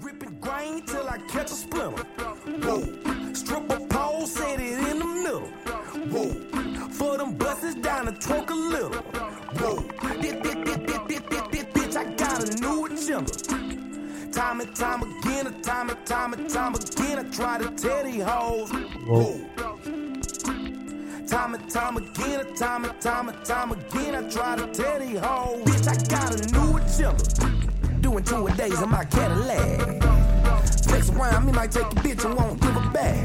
Ripping grain till I catch a splinter. Whoa. Stripper pole, set it in the middle. Whoa. For them buses down the trunk a little. Whoa. Bitch, I got a new agenda. Time and time again, and time and time and time again, I try to tell these hoes. Whoa. Time and time again, and time and time and time again, I try to tell these hoes. Bitch, I got a new agenda. Doing two a days in my Cadillac. Flex around me, might take a bitch and won't give a back.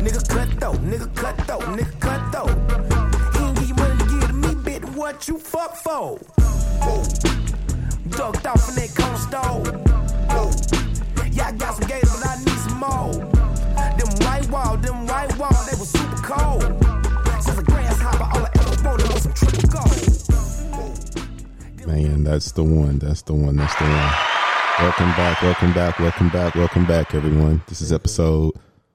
Nigga cut though, nigga cut though, nigga cut though. He ain't give you money to give to me, bitch. What you fuck for? Whoa. Ducked off in that corner store. Whoa. Yeah, I got some gators, but I need some more. Them white wall, them white wall, they was super cold. Man, that's the one. That's the one. That's the one. Welcome back. Welcome back. Welcome back. Welcome back, everyone. This is episode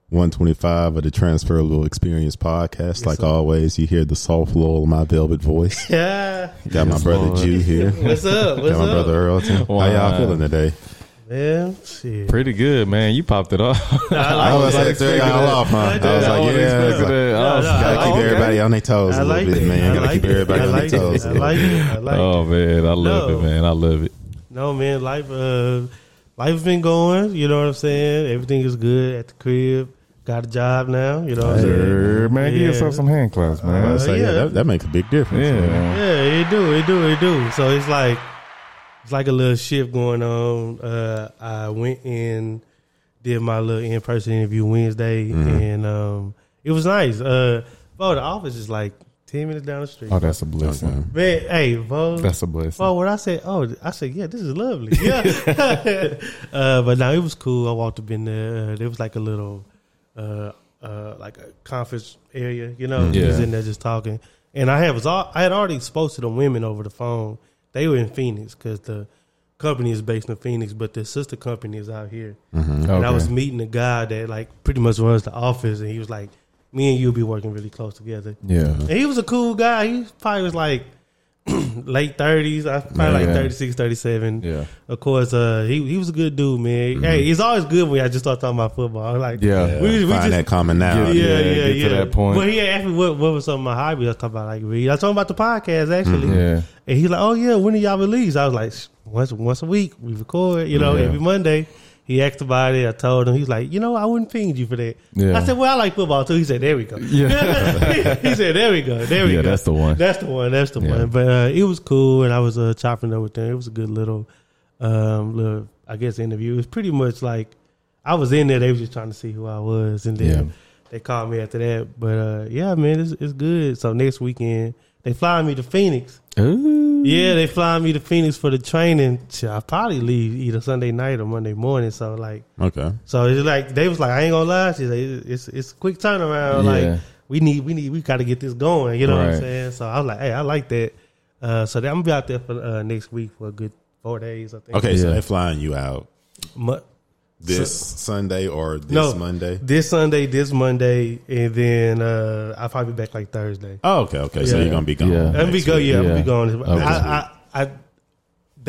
125 of the Transferable Experience podcast. like always, you hear the soft lull of my velvet voice. Yeah. Got my brother Lord. Jew here. What's up? What's Got my up? brother Earlton. How y'all feeling today? Man, shit. Pretty good, man. You popped it off. I was like, throw y'all off, huh? I was like, I wasn't yeah. expecting that. I No, no, Gotta keep okay. everybody on their toes I a like little bit, it. man. I Gotta like keep it. everybody I on their like it. toes. I like it. I like Oh it. man, I love No. it, man. I love it. No, man, life, uh, life's been going. You know what I'm saying? Everything is good at the crib. Got a job now. You know what I'm saying? Sure, man. Give Yeah. yourself some hand claps, man. was like, yeah. yeah, that, that makes a big difference. yeah, man. man. Yeah, it do, it do, it do. So it's like it's like a little shift going on. Uh, I went in, did my little in person interview Wednesday, and um, it was nice. Uh, Bo, the office is like ten minutes down the street. Oh, that's a blessing. Man, hey, Bo, That's a blessing. well, when I said, "Oh," I said, "Yeah, this is lovely." Yeah, uh, but now it was cool. I walked up in there. Uh, there was like a little, uh, uh, like a conference area. You know, Yeah. just in there just talking. And I had was all, I had already spoke to the women over the phone. They were in Phoenix because the company is based in Phoenix, but the sister company is out here. Mm-hmm. And I was meeting a guy that like pretty much runs the office, and he was like, "Me and you be working really close together." Yeah. And he was a cool guy. He probably was like late thirties, I probably like Yeah. 36, 37. Yeah. Of course, uh, he he was a good dude, man. Hey, it's always good when I just start talking about football. Like, Yeah. we, we Find just that commonality. yeah, Yeah, yeah, yeah. to that point. But he asked me what, what was some of my hobbies. I was talking about like read. I was talking about the podcast actually. Yeah. And he's like, "Oh yeah, when do y'all release?" I was like, "Once once a week we record, you know, Yeah. every Monday." He asked about it. I told him. He's like, "You know, I wouldn't ping you for that." Yeah. I said, "Well, I like football too." He said, "There we go." Yeah. he said, "There we go, there we go. Yeah, go." that's the one. That's the one. That's the Yeah. one. But uh, it was cool, and I was uh, chopping up with them. It was a good little, um, little, I guess, interview. It was pretty much like I was in there. They were just trying to see who I was, and then Yeah. they called me after that. But uh, yeah, man, it's, it's good. So next weekend they flying me to Phoenix. Ooh. Yeah, they flying me to Phoenix for the training. I'll probably leave either Sunday night or Monday morning. So like, Okay. so it's like they was like, I ain't gonna lie, she said it's it's a quick turnaround. Yeah. Like we need we need we got to get this going. You know what I'm saying? So I was like, hey, I like that. Uh, so then I'm gonna be out there for uh, next week for a good four days. I think. Okay, so they're flying you out Mo- this Sunday or this no, Monday? this Sunday, this Monday, and then uh, I'll probably be back like Thursday. Oh, okay, okay. So you're gonna be gone. Yeah. I'm be go, week. yeah, I'm Yeah. be going. Okay. I, I, I,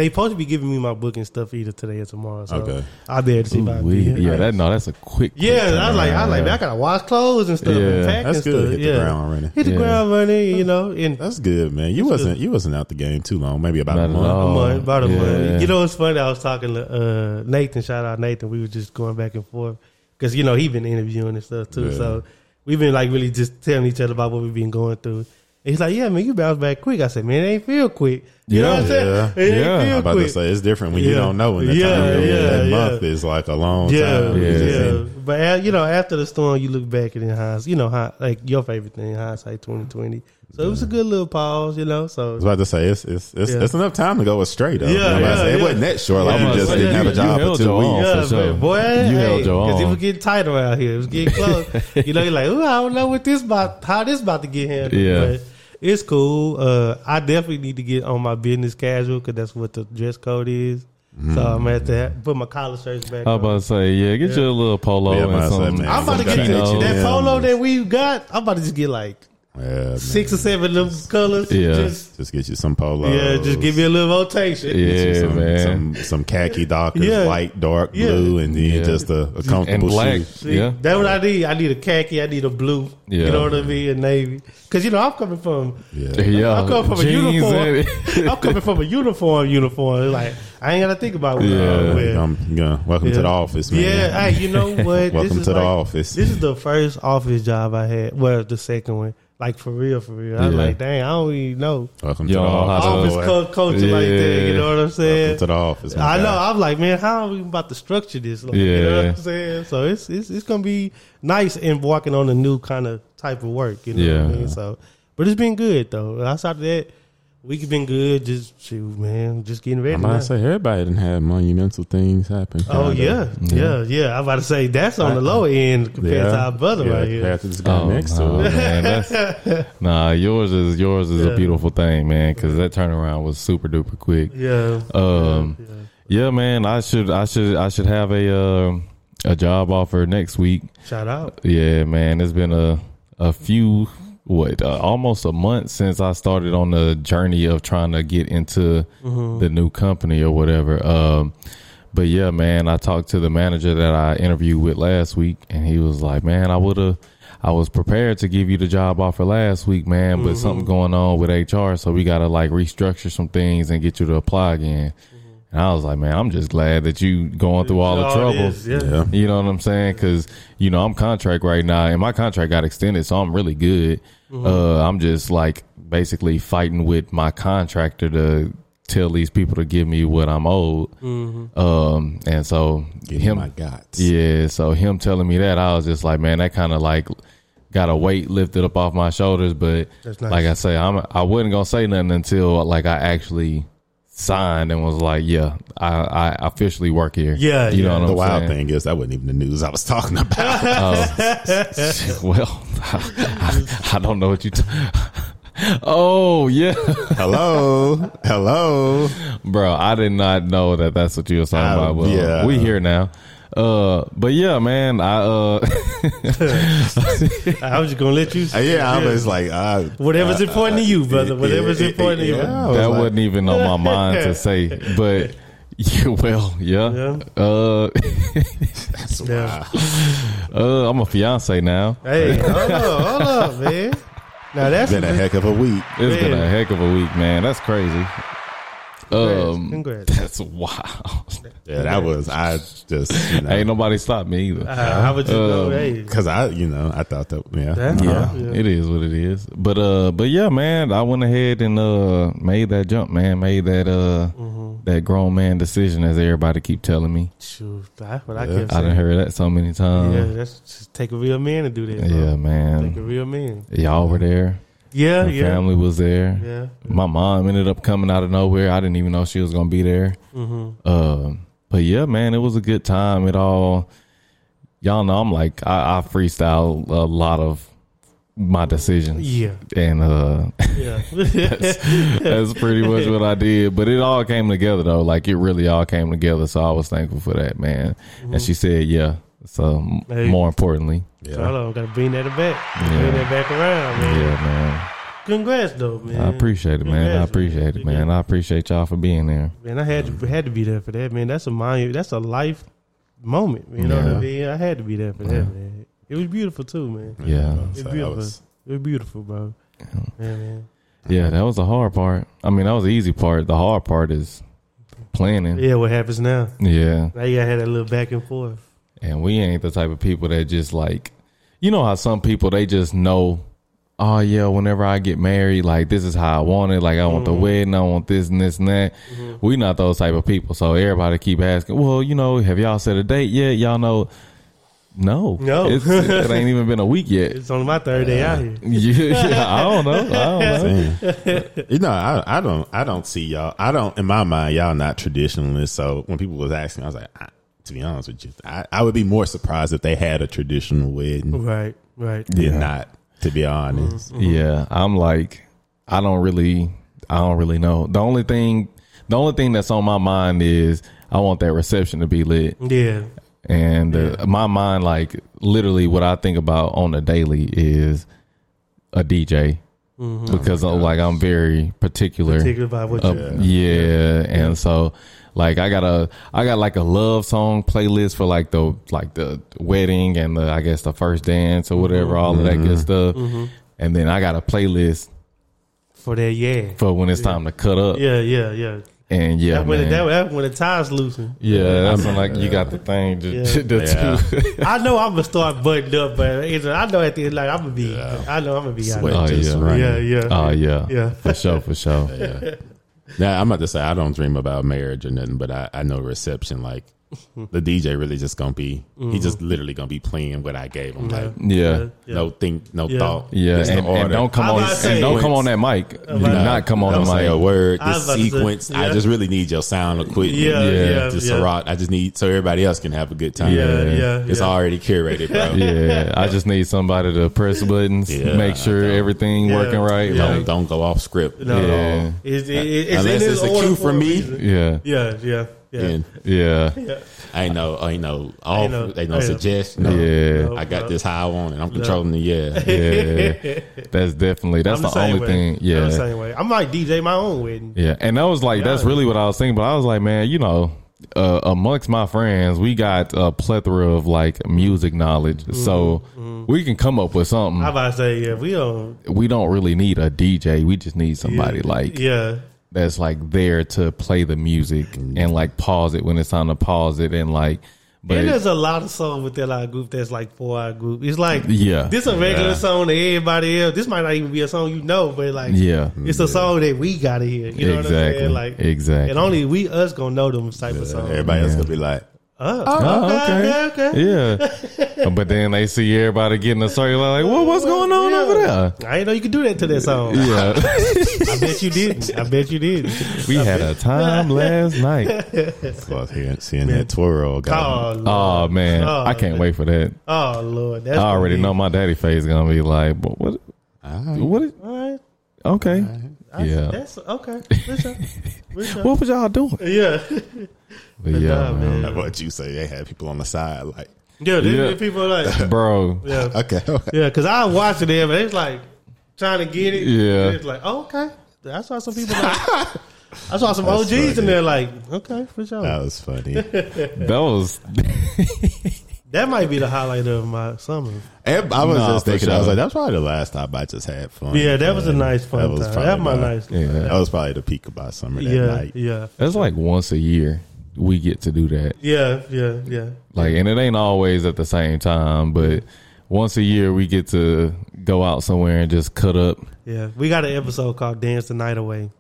they supposed to be giving me my book and stuff either today or tomorrow. So Okay. I'll be able to see Ooh, if I Yeah, that no, that's a quick. quick Yeah, I was like, I was like, man, I gotta wash clothes and stuff Yeah. and pack That's and good. stuff. Hit the ground running. Hit the Yeah. ground running, you know, in That's good, man. You wasn't you wasn't out the game too long. Maybe about Not a month. all. a month, about a yeah. month. You know, it's funny. I was talking to uh, Nathan. Shout out Nathan. We were just going back and forth because you know he been interviewing and stuff too. Yeah. So we've been like really just telling each other about what we've been going through. He's like, "Yeah, man, you bounce back quick." I said, "Man, it ain't feel quick." You know Yeah. what I'm saying? Yeah. It ain't Yeah. feel I'm about quick. to say it's different when you don't know when the Yeah, time yeah, that yeah. month is like a long Yeah, time. yeah. Yeah. But uh, you know, after the storm, you look back and in hindsight, you know, hi- like your favorite thing, hindsight twenty twenty. So it was a good little pause, you know. So I was about to say it's it's it's, Yeah. it's enough time to go straight. Though. Yeah, You know what I'm yeah. It wasn't that short. Like Yeah, you just yeah, didn't have a job for held two your weeks. yeah, for sure. boy, You held your because it was getting tight around here. It was getting close. you know, you're like, Ooh, I don't know what this about, how this about to get handled. Yeah. But it's cool. Uh, I definitely need to get on my business casual because that's what the dress code is. So I'm at to put my collar shirts back. I was on. about to say, yeah, get you a little polo Yeah, I'm about and to say, man, I'm about to get that, that polo that we got. I'm about to just get like Yeah, six or seven of them colors. Yeah. Just, Just get you some polos. yeah, just give me a little rotation. Get you Yeah, some, man. Some, some khaki dockers, Yeah. light, dark Yeah. blue, and then Yeah. just a, a and comfortable black. shoe. See, Yeah. that's what I need. I need a khaki. I need a blue. Yeah. You know what I mean? A navy. Because you know I'm coming from. Yeah. Yeah. I'm coming from a uniform. I'm coming from a uniform. Uniform. Like I ain't got to think about what Yeah. I'm Um, yeah. Welcome Yeah. to the office, man. Yeah, hey, you know what? Welcome is to the office. This is the first office job I had. Well, the second one, like for real, for real. I'm Yeah. like, dang, I don't even know Welcome You to the don't how office. office co- culture like that. You Yeah. know what I'm saying? Welcome to the office. my I know. guy. I'm like, man, how are we about to structure this? Like, You know what Yeah. I'm saying? So it's it's it's gonna be nice and working on a new kind of type of work. You know what I Yeah. mean? So, but it's been good though. Outside of that, week been good. Just shoot, man, just getting ready. I'm about now. to say everybody didn't have monumental things happen. Oh kinda. yeah, yeah, yeah. I'm about to say that's on the low end compared to our brother yeah, right here. Had to just go Oh, next no, to it. man, nah, yours is yours is Yeah. a beautiful thing, man. Because that turnaround was super duper quick. Yeah. Um, yeah. yeah, man, I should I should I should have a uh, a job offer next week. Shout out. Yeah, man, it's been a a few what uh, almost a month since I started on the journey of trying to get into the new company or whatever. Um, but yeah, man, I talked to the manager that I interviewed with last week, and he was like, "Man, I would have." I was prepared to give you the job offer last week, man, but something going on with HR, so we got to like restructure some things and get you to apply again. And I was like, man, I'm just glad that you going through all the All trouble. this, yeah. Yeah. You know what I'm saying? Because you know I'm contract right now, and my contract got extended, so I'm really good. Mm-hmm. Uh, I'm just like basically fighting with my contractor to tell these people to give me what I'm owed. Mm-hmm. Um, and so Give him, me my guts. yeah. So him telling me that, I was just like, man, that kind of like got a weight lifted up off my shoulders. But nice. like I say, I'm I wasn't gonna say nothing until like I actually signed and was like, yeah, I, I officially work here. Yeah, you know what The I'm wild saying? thing is that wasn't even the news I was talking about. well, I, I don't know what you. T- oh yeah, hello, hello. bro. I did not know that. That's what you were talking Uh, about. Well, yeah. we here now. Uh, but yeah, man. I uh, I was just gonna let you. Uh, yeah, I was like, uh, whatever's important to you, brother. Whatever's yeah, important to you. yeah. Was that like- wasn't even on my mind to say. But yeah, well, yeah. Yeah. Uh, Yeah. uh, I'm a fiance now. Hey, hold up, hold up, man. Now that's been a heck of a week. It's been a heck of a week, man. That's crazy. Um, Congrats. that's wild. Yeah, that was. I just, you know, Ain't nobody stopped me either. Uh, I would just go, Um, hey, because I, you know, I thought that, yeah, That's- uh-huh. Yeah. It is what it is. But uh but yeah, man, I went ahead and uh made that jump, man. Made that uh Mm-hmm. that grown man decision as everybody keep telling me. shoot, that's what I Yeah. kept I done saying. heard that so many times. Yeah, that's just take a real man to do that. Yeah, man. take a real man. Y'all were there. Yeah, My yeah, family was there. yeah. My mom ended up coming out of nowhere. I didn't even know she was gonna be there. Mm-hmm. Um, but yeah, man, it was a good time. It all, y'all know, I'm like, I, I freestyle a lot of my decisions. Yeah, And uh, yeah. that's pretty much what I did. But it all came together though. Like it really all came together. So I was thankful for that, man. And she said, yeah. So Hey. more importantly, yeah. Hold on, gotta bring that back. Yeah. Bring that back around, man. yeah, man. Congrats, though, man. I appreciate it, man. I Congrats, appreciate it, man. I appreciate y'all for being there. Man, I had to had to be there for that, man. That's a mind. That's a life moment. You know what I mean? I had to be there for that, man. It was beautiful too, man. Yeah. It's beautiful. was- It was beautiful, bro. Yeah, man. Yeah, that was the hard part. I mean, that was the easy part. The hard part is planning. Yeah, what happens now? Yeah. Now you gotta have that little back and forth. And we ain't the type of people that just like, you know how some people they just know, oh yeah, whenever I get married, like this is how I want it. Like I want the mm-hmm. wedding, I want this and this and that. Mm-hmm. We not those type of people. So everybody keep asking, well, you know, have y'all set a date yet? Y'all know. No, No. it's, it ain't even been a week yet. It's on my third day out here. Yeah, yeah, I don't know. I don't know. Saying. you know, I, I don't, I don't see y'all. I don't, in my mind, y'all not traditionalists. So when people was asking, I was like, I, to be honest with you, I, I would be more surprised if they had a traditional wedding Right, right. than not. To be honest, Yeah, I'm like, I don't really, I don't really know. The only thing, the only thing that's on my mind is I want that reception to be lit, Yeah, and uh, my mind, like literally, what I think about on a daily is a DJ because uh, like I'm very particular. Particular about what Uh, you. yeah. and so like I got a I got like a love song playlist for like the like the wedding and the I guess the first dance or whatever, all of that good mm-hmm. stuff. Mm-hmm. And then I got a playlist For that, yeah. for when it's time to cut up. Yeah, yeah, yeah. And yeah, That's when, man. that, that's when the tie's loosen. yeah, that's when like you got the thing to, Yeah. to, to Yeah. I know I'm gonna start butting up, but it's, I know at the end, like I'm gonna be. I know I'm gonna be out. Sweat Oh, just yeah. running. Yeah, yeah, Oh yeah, yeah. for sure, for sure. Yeah. Now I'm about to say I don't dream about marriage or nothing, but I, I know reception. Like the DJ really just gonna be. He just literally gonna be playing what I gave him. Like Yeah. Yeah. no think, no Yeah. thought. Yeah, just the and, and don't come I'm on about to say- and don't come on that mic. Do not come on don't the say a word. I was This about to say, sequence. I just really need your sound equipment. Yeah, Yeah. yeah, Just yeah. Rock. I just need so everybody else can have a good time. Yeah, yeah, It's yeah. already curated, bro. Yeah, I just need somebody to press buttons, Yeah, make sure everything Yeah. working right. Yeah. Don't, don't go off script. No, Yeah. it's, it's Unless it's its a cue for from me. yeah, Yeah, yeah, yeah. And yeah, yeah. I ain't no, I ain't no, off, Ain't no- ain't no ain't no- suggestion. No. yeah, No. I got this how I want it. I'm controlling the yeah. yeah. That's definitely that's I'm the, the only way. thing. Yeah, I'm the Yeah, same way. I might DJ my own wedding. yeah, and that was like that's really what I was thinking. But I was like, man, you know, uh, amongst my friends, we got a plethora of like music knowledge, so we can come up with something. I about to say, yeah, we don't. we don't really need a DJ. We just need somebody like yeah, that's like there to play the music mm. and like pause it when it's time to pause it and like but and there's a lot of songs with that lot of group that's like four hour group. It's like Yeah. this a regular Yeah. song to everybody else. This might not even be a song you know, but like yeah it's a song that we gotta hear. You know what I'm Exactly. saying? Like Exactly. and only we us gonna know them type of songs. Everybody else gonna be like, Oh, Oh, okay, okay. okay. yeah but then they see everybody getting a circle like well what's going on Yeah. over there I didn't know you could do that to that song. yeah I bet you didn't. I bet you did. we had a time last night well, hearing, seeing that twirl. Got Oh, oh man Oh, I can't wait for that oh Lord. That's I already know my daddy face is gonna be like but what what is- be- All right. Okay I- yeah That's okay. For sure. For sure. what was y'all doing Yeah. but yeah nah, man. Like what you say? They had people on the side, like, Yeah, these Yeah. people are like, bro yeah. okay, Yeah, because I watched it there, but it's like trying to get it. Yeah. It's like, oh, okay. I saw some people like, I saw some OGs in there like, okay, for sure. that was funny. that was that might be the highlight of my summer. And I was Nah, just for thinking, I was sure. like, that's probably the last time I just had fun. Yeah, that was a nice fun time. That was my nice- Yeah. That was probably the peak of my summer that Yeah, night. yeah. That's like once a year we get to do that. Yeah, yeah, yeah. Like, and it ain't always at the same time, but once a year we get to go out somewhere and just cut up. Yeah. We got an episode called Dance the Night Away.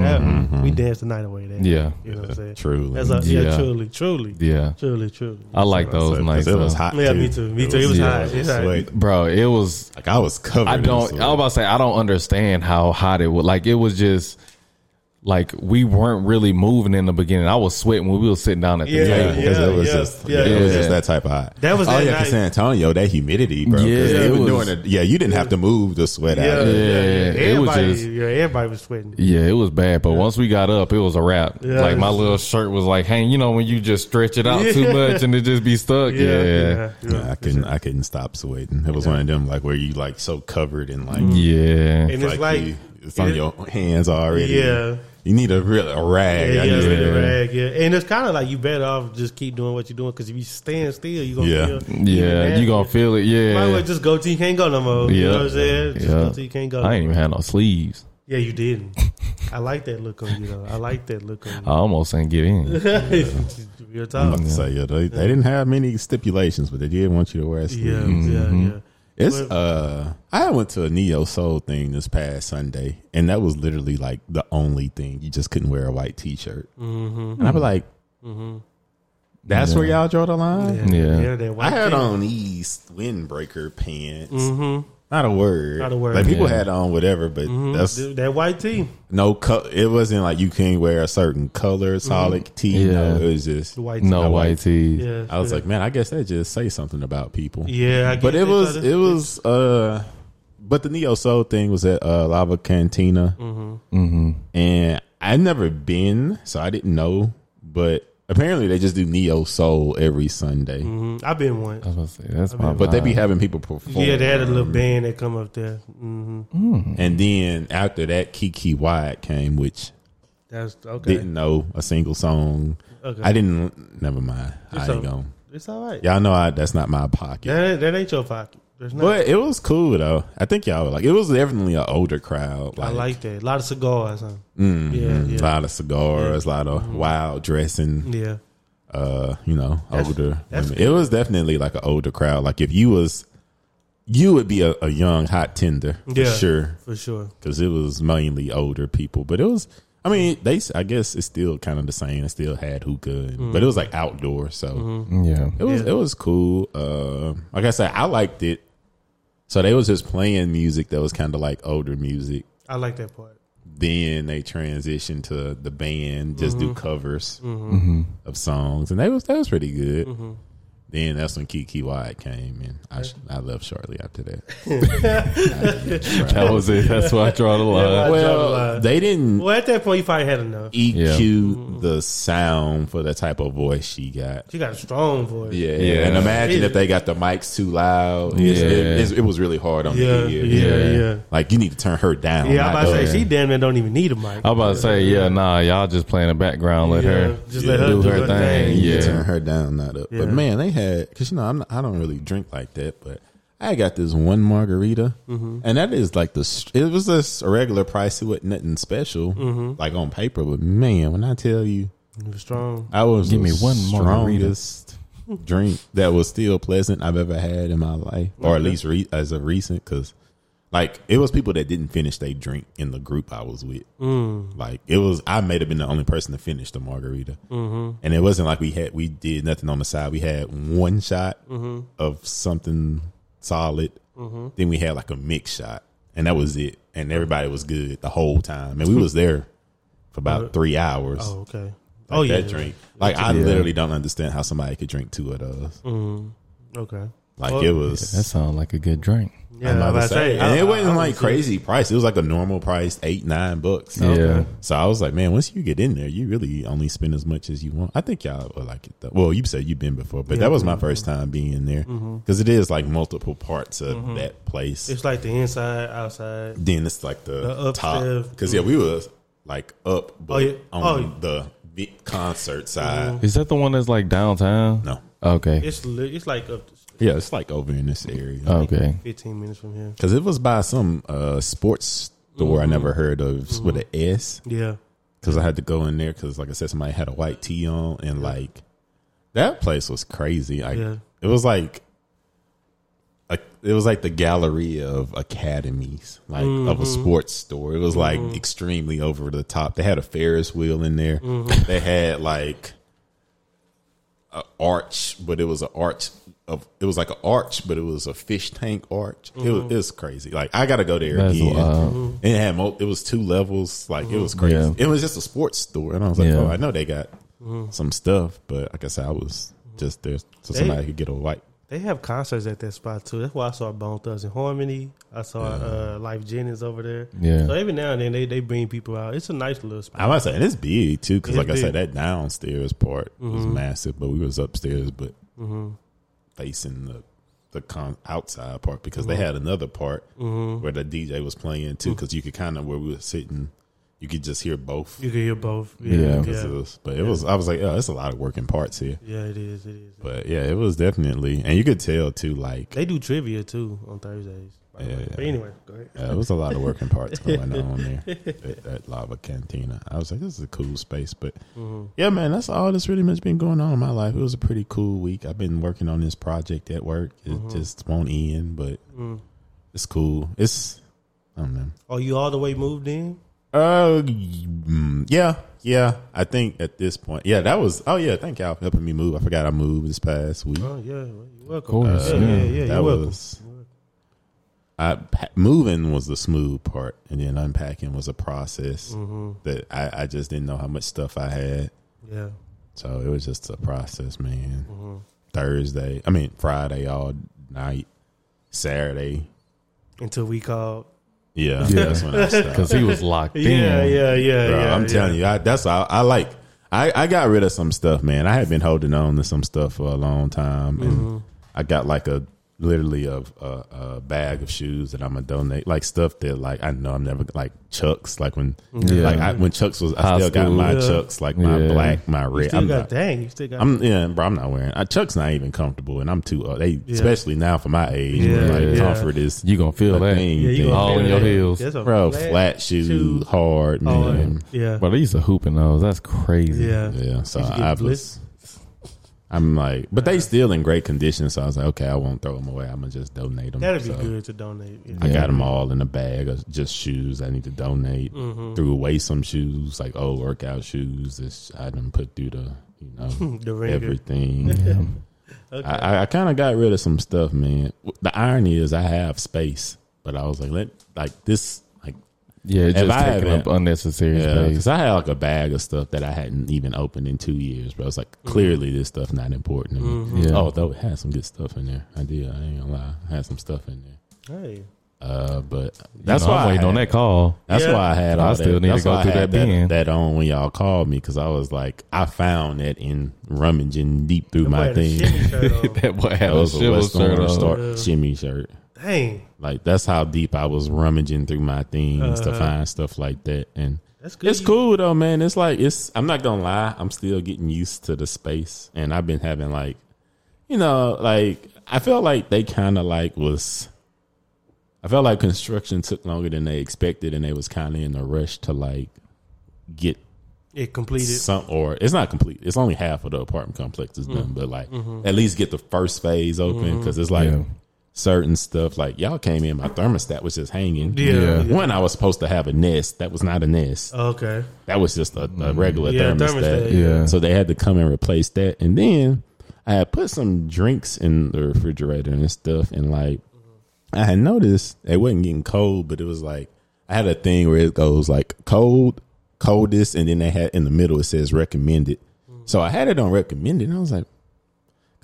That- We danced the night away there. Mm-hmm. Yeah. You know what I'm saying? Truly. That's a, yeah. Yeah. truly, truly. Yeah. Truly, truly. I like those So, 'cause nights. It was hot. Yeah, too. me too. Me too. It was yeah, hot. It's hot. Bro, it was Like I was covered. I don't. I was about to say I don't understand how hot it was. Like it was just like we weren't really moving in the beginning. I was sweating when we were sitting down at the Yeah, Yeah, table. because yeah, it was yeah, just yeah. yeah, it was Yeah. just that type of hot. That was oh that yeah, night. because San Antonio, that humidity, bro. Yeah, they it was was- doing it. Yeah, you didn't have to move to sweat Yeah, out. yeah, Yeah, yeah. it was Everybody, just- yeah, everybody was sweating. Yeah, it was bad, but once we got up, it was a wrap. Yeah. like my little shirt was like, "Hey, you know when you just stretch it out too much and it just be stuck." Yeah, Yeah, yeah, yeah. Yeah, I couldn't. I couldn't stop sweating. It was one of them like where you like so covered and like yeah. And it's like, you, it's on it- your hands already. Yeah. You need a real a rag. Yeah, I yeah, need a- rag, yeah. And it's kind of like you better off just keep doing what you're doing because if you stand still, you gonna Yeah. feel Yeah, you gonna feel it. Might as well Yeah, just go till you can't go no more. You Yeah. know what I'm saying? Just Yeah. go till you can't go. I ain't even had no sleeves. yeah, you didn't. I like that look on you though. I like that look I almost ain't get in. you. Real I'm talk. about to say yeah, they, they didn't have many stipulations, but they did want you to wear a sleeve. Yeah, Mm-hmm. yeah, yeah. It's uh, I went to a neo soul thing this past Sunday, and that was literally like the only thing. You just couldn't wear a white t shirt, Mm-hmm. and I was like, "That's where y'all draw the line." Yeah, Yeah. that I had thing. on these windbreaker pants. Mm-hmm. Not a word. Not a word. Like people Yeah. had on whatever, but that's that white tee, no. Co- it wasn't like you can't wear a certain color solid tee. No, Yeah. it was just. the white tee. No No white white. tees. Yeah, I was yeah. like, man, I guess that just say something about people. yeah, I but it was it was uh but the neo soul thing was at uh lava cantina Mm-hmm. Mm-hmm. and i'd never been so i didn't know but Apparently, they just do neo soul every Sunday, Mhm. I've been once. I was gonna say that's my. but they be having people perform. Yeah, they had a little band that come up there. hmm And then after that, Keke Wyatt came, which That's okay. didn't know a single song. okay. I didn't. Never mind. It's I ain't o- going. It's all right. Y'all know I, that's not my pocket. That, that ain't your pocket. There's not. But it was cool though. I think y'all were like it was definitely an older crowd. I like that. A lot of cigars, huh? mhm, Yeah, yeah. a lot of cigars, a lot of wild dressing. Yeah. Uh, you know, That's- older. that's women. It was definitely like an older crowd. Like if you was, you would be a, a young hot tender for Yeah. sure For sure. because it was mainly older people. But it was. I mean, they. I guess it's still kind of the same. It still had hookah, and, but it was like outdoor, so Yeah. it was Yeah. it was cool. Uh, like I said, I liked it. So they was just playing music that was kind of like older music. I like that part. Then they transitioned to the band just Mm-hmm. do covers mm-hmm. Mm-hmm. of songs, and that was that was pretty good. Mm-hmm. Then that's when Keke Wyatt came, and I I left shortly after that. That was it. That's why I draw the line. I draw the well, line. they didn't Well, at that point, you probably had enough. EQ the sound for the type of voice she got. She got a strong voice. Yeah, Yeah. and imagine It- if they got the mics too loud. Yeah. it, it's- it was really hard on Yeah, the ear. yeah, yeah. Like you need to turn her down. Yeah, I'm about to say she damn near don't even need a mic. I'm about to say, yeah, nah, y'all just play in the background. Let Yeah, her just let her do do her her thing. thing. Yeah. turn her down, not up. Yeah. But man, they had because you know I'm, I don't really drink like that, but I got this one margarita, Mm-hmm. and that is like the it was just a regular price. It wasn't nothing special, Mm-hmm. like on paper. But man, when I tell you, It was strong. I was Give me one margarita. strongest drink that was still pleasant I've ever had in my life, or at least re- as of recent. Because like it was people that didn't finish their drink in the group I was with. Mm. Like it was, I may have been the only person to finish the margarita, Mm-hmm. and it wasn't like we had we did nothing on the side. We had one shot Mm-hmm. of something solid, then we had like a mix shot, and that was it. And everybody was good the whole time, and we was there for about three hours. Oh, okay. Like oh yeah. drink. Like I Yeah. literally don't understand how somebody could drink two of those. Mm, okay. Like Oh, it was. That sounds like a good drink. Yeah, I'm I'm about about to to say, say, and I- it wasn't I- I like was- crazy price. It was like a normal price, eight nine bucks. Yeah. So I was like, man, once you get in there, you really only spend as much as you want. I think y'all would like it. Though. Well, you said you've been before, but that was my first time being in there mm-hmm. because it is like multiple parts of mm-hmm. that place. It's like the inside, outside. then it's like the, The top because yeah, we was like up, but Oh, yeah. on Oh, yeah. the big concert side. Mm-hmm. Is that the one that's like downtown? No, Okay. It's li- it's like up to yeah, it's like over in this area. Oh, okay. 15 minutes from here. Because it was by some uh, sports store I mm-hmm. never heard of with an mm-hmm. S. Yeah. Because I had to go in there because, like I said, somebody had a white tee on, and like that place was crazy. Like Yeah. it was like. A, it was like the gallery of academies, like of a mm-hmm. sports store. It was like extremely over the top. They had a Ferris wheel in there. They had like a arch, but it was an arch of it was like an arch, but it was a fish tank arch. It was mm-hmm. it was crazy. Like I got to go there That's again. wild. Mm-hmm. And it had mo- it was two levels. Like it was mm-hmm. crazy. Yeah. It was just a sports store, and I was like, Yeah. oh, I know they got some stuff, but like I said, I was just there so They- somebody could get a white. They have concerts at that spot too. That's why I saw Bone Thugs-n-Harmony. I saw uh, Lyfe Jennings over there. Yeah. So every now and then they, they bring people out. It's a nice little spot. I must say, and it's big too, because It's like I said, that downstairs part was massive, but we was upstairs, but facing the the con- outside part because they mm-hmm. had another part mm-hmm. where the DJ was playing too, mm-hmm. because you could kind of where we were sitting, you could just hear both. You could hear both. Yeah. Yeah, 'Cause it was- but it was, I was like, oh, it's a lot of working parts here. yeah. It is. It is. But yeah, it was definitely, and you could tell too, like They do trivia too on Thursdays. Yeah, yeah. But anyway, go ahead. Yeah, it was a lot of working parts going on there at, at Lava Cantina. I was like, this is a cool space. But mm-hmm. yeah, man, that's all that's really much been going on in my life. It was a pretty cool week. I've been working on this project at work. It mm-hmm. just won't end, but mm-hmm. it's cool. It's, I don't know. Oh, you all the way moved in? Uh, mm, yeah, yeah. I think at this point, yeah, that was. Oh yeah, thank y'all for helping me move. I forgot I moved this past week. Oh yeah, well, you're welcome. course, yeah, yeah. yeah, yeah. that You're welcome. was. I moving was the smooth part, and then unpacking was a process Mm-hmm. that I, I just didn't know how much stuff I had. Yeah. So it was just a process, man. Mm-hmm. Thursday, I mean Friday all night, Saturday, Until we called. Yeah, Yeah. that's when I stopped. Because he was locked Yeah, in. yeah, yeah, Bro, yeah. I'm yeah. telling you, I, that's I, I like. I, I got rid of some stuff, man. I had been holding on to some stuff for a long time, and Mm-hmm. I got like a literally a, a, a bag of shoes that I'm gonna donate, like stuff that like I know I'm never like Chucks, like when Yeah. like I, when Chucks was I High still got my Yeah. Chucks, like my Yeah. black, my You red. still I'm got not, dang. You still got. I'm yeah, bro. I'm not wearing. Uh, Chuck's not even comfortable, and I'm too. Uh, they Yeah. especially now for my age, Yeah, where, like yeah. comfort is You gonna feel a that, thing. yeah, you all in your that. heels. Bro. Flat, shoe, shoe. hard Oh, man. yeah. But I used to hoop in those. That's crazy. Yeah. Yeah, so Did you get I bliss? Was. I'm like, but they still in great condition. So I was like, okay, I won't throw them away. I'm gonna just donate them. That'd be So good to donate. Yeah. I got them all in a bag of just shoes. I need to donate. Mm-hmm. Threw away some shoes, like old workout shoes. This I didn't put through the, you know, The ringer. everything. Okay. I, I, I kind of got rid of some stuff, man. The irony is, I have space, but I was like, let like this, like Yeah, If just I taking haven't- up unnecessary Yeah, space. because I had like a bag of stuff that I hadn't even opened in two years. But I was like, clearly this stuff not important to me. Mm-hmm. Yeah. Oh, though it had some good stuff in there. I did. I ain't gonna lie. I had some stuff in there. Hey. Uh, but That's that's you know, why I'm waiting I on that call. That's Yeah. why I had. I All still that, need to go through had that bin. That on when y'all called me because I was like, I found that in rummaging deep through my Boy thing. shimmy shirt on. that boy had That a was a shiver West shirt on. Star Yeah. shimmy shirt. Dang. Like that's how deep I was rummaging through my things to Uh-huh. find stuff like that. And That's good. it's cool though, man. It's like it's. I'm not gonna lie. I'm still getting used to the space, and I've been having like, you know, like I felt like they kind of like was. I felt like construction took longer than they expected, and they was kind of in a rush to like get It completed. some, or it's not complete. It's only half of the apartment complex is done, but like Mm-hmm. at least get the first phase open because it's like Yeah. Certain stuff. Like y'all came in, my thermostat was just hanging. Yeah. Yeah. yeah. One, I was supposed to have a nest. That was not a nest. Oh, okay. That was just a, a mm. regular Yeah, thermostat. thermostat, yeah. So they had to come and replace that. And then I had put some drinks in the refrigerator and stuff. And like, I had noticed it wasn't getting cold, but it was like, I had a thing where it goes like cold, coldest. And then they had in the middle, it says recommended. Mm. So I had it on recommended. And I was like,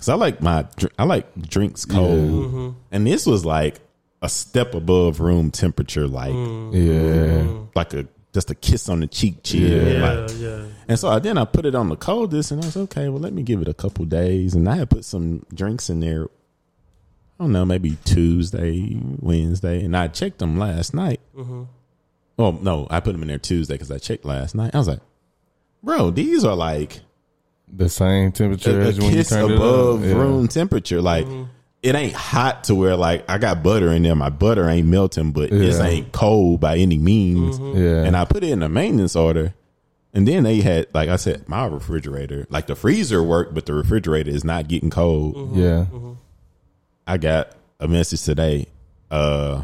cause I like my, I like drinks cold. Mm-hmm. And this was like a step above room temperature, like, mm-hmm. Yeah. Mm-hmm. like a, just a kiss on the cheek chill. Yeah. Like, Yeah. and so I, then I put it on the coldest, and I was okay. Well, let me give it a couple days, and I had put some drinks in there. I don't know, maybe Tuesday, Wednesday, and I checked them last night. Mm-hmm. Well, no, I put them in there Tuesday because I checked last night. I was like, bro, these are like The same temperature a, a as when you kiss turned above it up. Yeah. room temperature. Like it ain't hot to where like I got butter in there. My butter ain't melting, but this Yeah. ain't cold by any means. Yeah. And I put it in a maintenance order. And then they had, like I said, my refrigerator, like the freezer worked, but the refrigerator is not getting cold. yeah. I got a message today. Uh,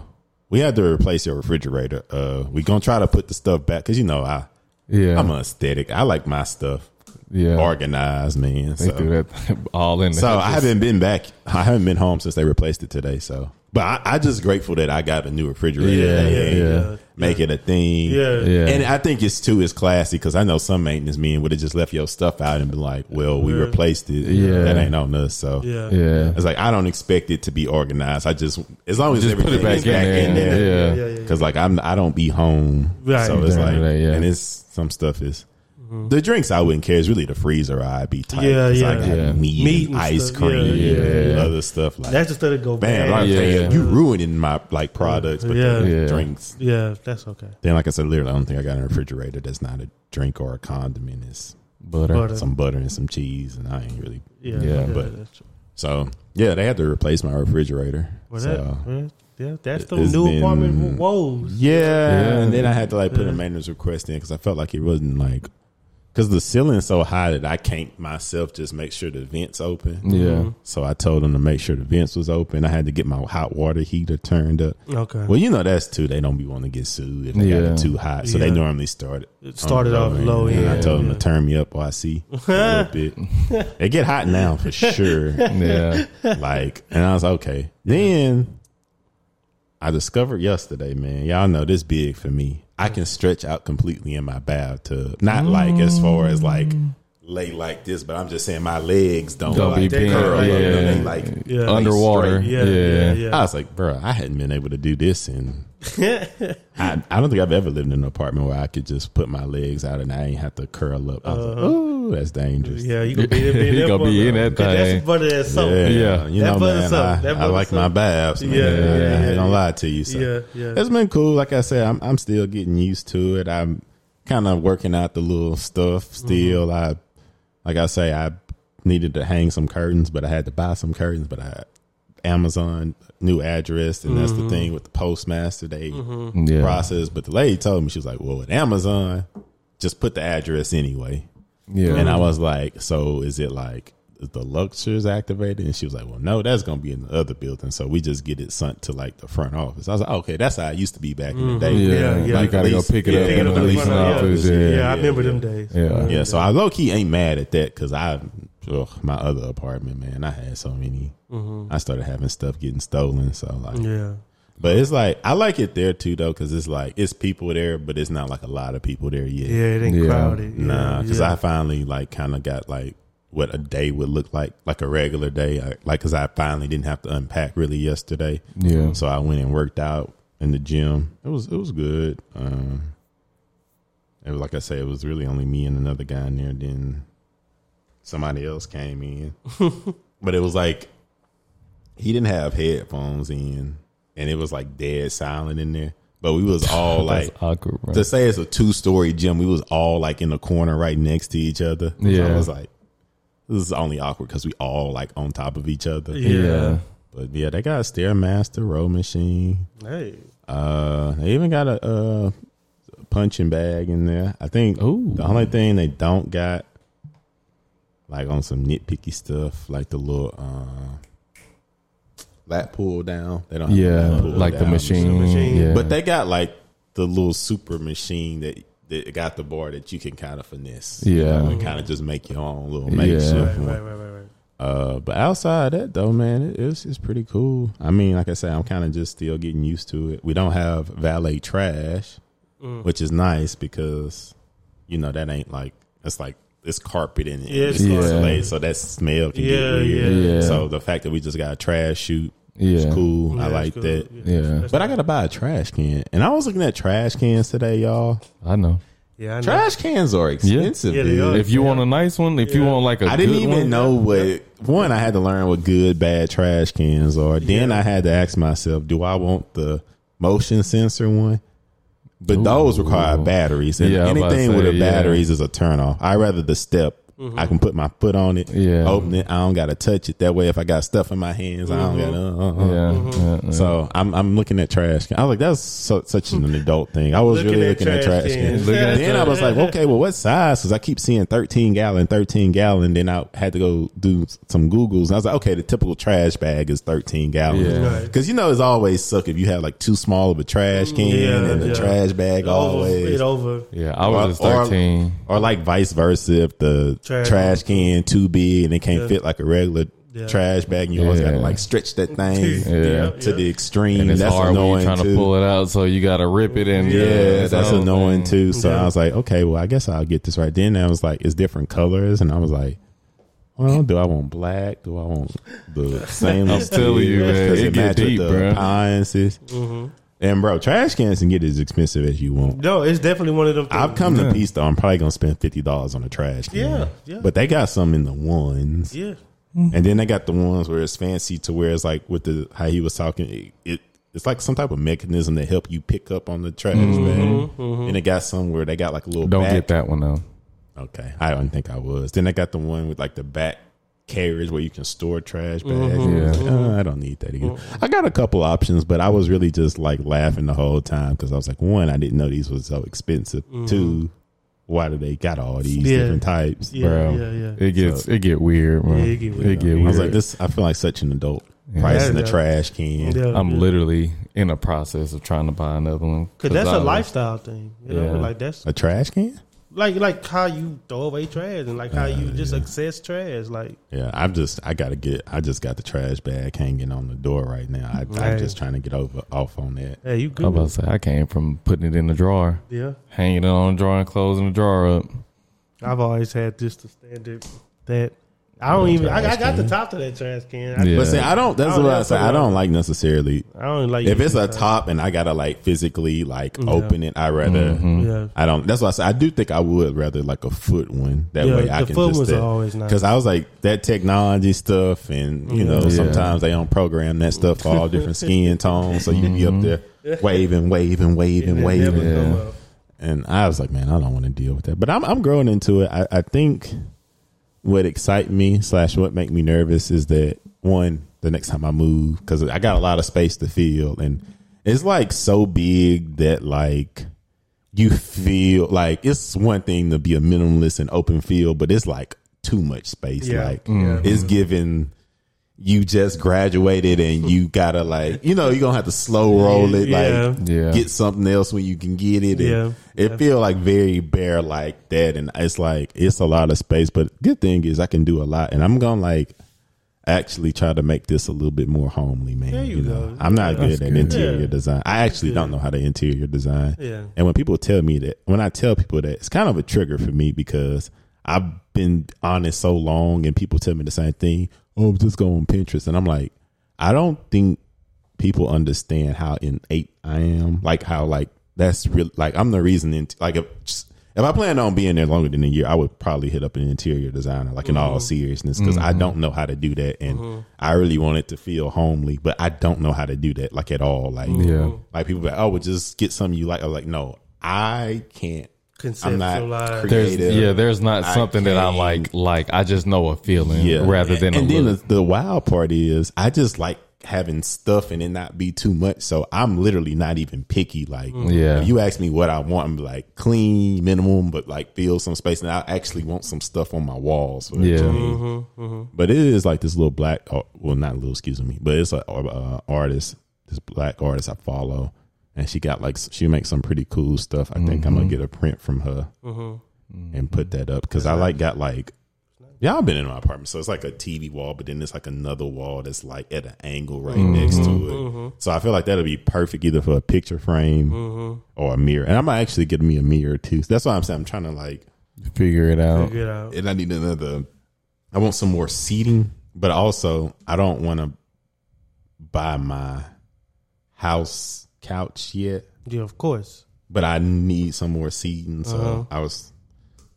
we had to replace your refrigerator. Uh, we gonna try to put the stuff back because you know I, Yeah. I'm an aesthetic. I like my stuff yeah. organized, man. They So, threw that all in there. so I haven't been back. I haven't been home since they replaced it today. So, but I, I just grateful that I got a new refrigerator. Yeah, They yeah, ain't yeah. Make it a thing. Yeah. Yeah. And I think it's too is classy because I know some maintenance men would have just left your stuff out and been like, "Well, we Yeah. replaced it. Yeah. that ain't on us." So Yeah. Yeah. it's like I don't expect it to be organized. I just as long as Just put everything it back is in back there. in there. Yeah. Yeah. Yeah. Because like I'm, I don't be home, Right. so it's like, the yeah. and it's some stuff is. The drinks I wouldn't care. It's really the freezer I'd be tight. Yeah, 'cause I yeah. got Yeah. meat, Meat and and ice stuff. cream, Yeah, and yeah. other stuff like. That's just let it go Man, bad. I'm Yeah. you, you ruining my like products, but Yeah. the Yeah. drinks. Yeah, that's okay. Then, like I said, literally, I don't think I got a refrigerator that's not a drink or a condiment. It's butter. Butter. some butter and some cheese, and I ain't really. Yeah, Yeah, but- So yeah, they had to replace my refrigerator. Well, so, that, well, yeah, that's the new been- apartment woes. yeah, Yeah. and then I had to like put Yeah. a maintenance request in because I felt like it wasn't like because the ceiling's so high that I can't myself just make sure the vents open. Yeah. Mm-hmm. So I told them to make sure the vents was open. I had to get my hot water heater turned up. Okay. Well, you know that's too. They don't be wanting to get sued if they got it too hot. So they normally start it. It started off the low end. And I told them yeah. to turn me up while I see a little bit. It get hot now for sure. Yeah. like, and I was okay. Then I discovered yesterday, man. Y'all know this big for me. I can stretch out completely in my bathtub. Not like as far as like lay like this, but I'm just saying my legs don't, Don't like be bent, curl. up. yeah. They like Yeah. Underwater. Yeah, Yeah. yeah, yeah. I was like, bro, I hadn't been able to do this, and I, I don't think I've ever lived in an apartment where I could just put my legs out and I ain't have to curl up. I was like, oh, that's dangerous. Yeah, you gonna be, be in You gonna be in that Cause thing. That's butter that soap. Yeah, Yeah. you That know, butter man, soap. I, That I butter like my soap. baths. Man. Yeah, I, yeah, I ain't yeah, gonna yeah. lie to you. So. Yeah, yeah. It's been cool. Like I said, I'm I'm still getting used to it. I'm kind of working out the little stuff still. Mm-hmm. I like I say, I needed to hang some curtains, but I had to buy some curtains. But I Amazon new address, and that's Mm-hmm. the thing with the postmaster. They Yeah. process. But the lady told me she was like, "Well, with Amazon, just put the address anyway." Yeah. And I was like, "So is it like?" is The Luxors activated, and she was like, "Well, no, that's gonna be in the other building, so we just get it sent to like the front office." I was like, "Okay, that's how I used to be back in the mm-hmm. day." yeah. Yeah, yeah. You gotta go pick it yeah, up in the leasing office. office. Yeah. Yeah, I remember them days. Yeah. Yeah, so I low key ain't mad at that because I, ugh, my other apartment, man, I had so many. Mm-hmm. I started having stuff getting stolen, so like, Yeah. But it's like I like it there too though because it's like it's people there, but it's not like a lot of people there yet. Yeah, it ain't Yeah. crowded. Yeah, Nah, because yeah. I finally like kind of got like what a day would look like, like a regular day. I, like, because I finally didn't have to unpack really yesterday. Yeah. So I went and worked out in the gym. It was it was good. Um, it was like I say, it was really only me and another guy in there. Then somebody else came in, but it was like he didn't have headphones in, and it was like dead silent in there. But we was all like That's awkward, bro. to say it's a two story gym, we was all like in the corner right next to each other. So Yeah. I was like, this is only awkward because we all like on top of each other. Yeah. yeah. But yeah, they got a stairmaster row machine. Hey. Uh, they even got a uh punching bag in there. I think Ooh. the only thing they don't got, like on some nitpicky stuff, like the little uh, lat pull down. They don't. Have Yeah. lat pull Like the machine. machine. Yeah. but they got like the little super machine that that got the bar that you can kind of finesse. you Yeah. know, and kind of just make your own little Yeah. makeshift Right, one. right, right, right, right. Uh, but outside that though, man, it, it's it's pretty cool. I mean, like I said, I'm kind of just still getting used to it. We don't have valet trash, Mm. which is nice because you know that ain't like it's like it's carpet in it. Yeah, it's It's carpet. so that smell can Yeah, get weird. yeah. Yeah. So the fact that we just got a trash chute Yeah. is cool. Yeah, I like cool. that. Yeah. But I gotta buy a trash can, and I was looking at trash cans today, y'all. I know. Yeah, I know. Trash cans are expensive, Yeah, they dude. are. If you want a nice one, if you want like a I didn't good even one, know what one. I had to learn what good bad trash cans are. Then I had to ask myself, do I want the motion sensor one? But Ooh. those require batteries, and Yeah, I'm about to anything with say, the yeah. batteries is a turn off. I rather the step. I can put my foot on it, Yeah. open it. I don't got to touch it. That way, if I got stuff in my hands, I don't got to. Uh, uh, uh. Yeah. Mm-hmm. yeah, yeah. So I'm I'm looking at trash. Can. I was like, that's so, such an adult thing. I was Looking really at looking at trash trash cans. cans. Looking at then I was like, okay, well, what size? Because I keep seeing 13 gallon, 13 gallon. Then I had to go do some Googles. And I was like, okay, the typical trash bag is 13 gallons. Yeah. Right. Because you know it's always suck if you have like too small of a trash can Yeah, and the yeah. trash bag It over, always. it over. yeah, I was just Or- or- 13. Or like vice versa, if the Trash. trash, can too big and it can't Yeah. fit like a regular Yeah. trash bag, and you always got to like stretch that thing Yeah. to the extreme. and it's that's hard when annoying you're trying too. to pull it out, so you got to rip it and Yeah, that's so- annoying too. So Yeah. I was like, okay, well, I guess I'll get this right. Then I was like, it's different colors, and I was like, well, do I want black? Do I want the same? I'm telling you, man, Does it get deep, the bro. appliances? Mm-hmm. And bro, trash cans can get as expensive as you want. No, it's definitely one of them. Things. I've come to peace though. I'm probably gonna spend fifty dollars on a trash can. Yeah, yeah. But they got some in the ones, Yeah, mm. and then they got the ones where it's fancy to where it's like with the how he was talking. It, it it's like some type of mechanism to help you pick up on the trash mm-hmm, bag. Mm-hmm. And it got some where they got like a little. Don't back. get that one though. Okay, I don't think I was. Then I got the one with like the back carriage where you can store trash bags. Mm-hmm. Yeah. Uh, I don't need that again. I got a couple options, but I was really just like laughing the whole time because I was like, one, I didn't know these was so expensive. Two, why do they got all these Mm-hmm. Yeah. different types? yeah, bro. yeah, yeah. It gets it get weird, bro. Yeah, it get weird. get I was like, this. I feel like such an adult pricing Yeah. a trash can. Yeah, I'm yeah. literally in a process of trying to buy another one Cause that's a a lifestyle thing, you know. Yeah. Like that's A trash can? Like like how you throw away trash and like how Uh, you just access trash. Like Yeah, I'm just. I gotta get. I just got the trash bag hanging on the door right now. I, I'm Right. just trying to get over off on that. hey, you I good? was about to say I came from putting it in the drawer, yeah, hanging it on the drawer, and closing the drawer up. I've always had this the standard that I don't even. I, I got the top to that trash can. I, Yeah. But see, I don't. That's I don't what I have say. I don't like necessarily. I don't like If it's a top and I gotta like physically like open it, I rather. Mm-hmm. Yeah. I don't. That's why I say I do think I would rather like a foot one. That Yeah, way I can foot just ones are always nice. because I was like that technology stuff, and you know Yeah. sometimes they don't program that stuff for all different skin tones, so you can be up there waving, waving, waving, waving. Yeah. And I was like, man, I don't want to deal with that. But I'm I'm growing into it. I, I think what excite me slash what make me nervous is that one, the next time I move, because I got a lot of space to fill, and it's like so big that like you feel like it's one thing to be a minimalist and open field, but it's like too much space. Yeah. Like Yeah. it's given you just graduated and you gotta like you know you're gonna have to slow roll it Yeah. like Yeah. get something else when you can get it. And Yeah. It Yeah. feel like very bare like that, and it's like it's a lot of space. But good thing is I can do a lot, and I'm gonna like actually try to make this a little bit more homely, man. There you know, go. I'm not That's good at good. interior Yeah. design. I actually don't know how to interior design. Yeah. And when people tell me that, when I tell people that, it's kind of a trigger for me because I've been on it so long, and people tell me the same thing. Oh, just go on Pinterest, and I'm like, I don't think people understand how innate I am. Like how like that's real. Like I'm the reason. In, like if if I plan on being there longer than a year, I would probably hit up an interior designer. Like in all mm-hmm. seriousness, because I mm-hmm. don't know how to do that, and mm-hmm. I really want it to feel homely, but I don't know how to do that like at all. Like Yeah. like people be like, oh, well, just get something you like. I'm like, no, I can't. I'm not There's, creative. yeah, there's not I something that I can't- like. Like I just know a feeling, rather than and a then look. the, the wild part is I just like having stuff and it not be too much. So I'm literally not even picky. Like, Yeah. if you ask me what I want, I'm like clean, minimum, but like feel some space. And I actually want some stuff on my walls. For it to Yeah. Mm-hmm, But it is like this little black, uh, well, not little, excuse me, but it's a uh, artist, this black artist I follow. And she got like, she makes some pretty cool stuff. I think I'm going to get a print from her Mm-hmm. and put that up because I like got like y'all been in my apartment, so it's like a TV wall, but then it's like another wall that's like at an angle right mm-hmm. next to it. Mm-hmm. So I feel like that'll be perfect either for a picture frame mm-hmm. or a mirror. And I might actually get me a mirror too. So that's why I'm saying I'm trying to like, Figure it out. Figure it out. and I need another. I want some more seating, but also I don't want to buy my house couch yet Yeah, of course. but I need some more seating. So Uh-huh. I was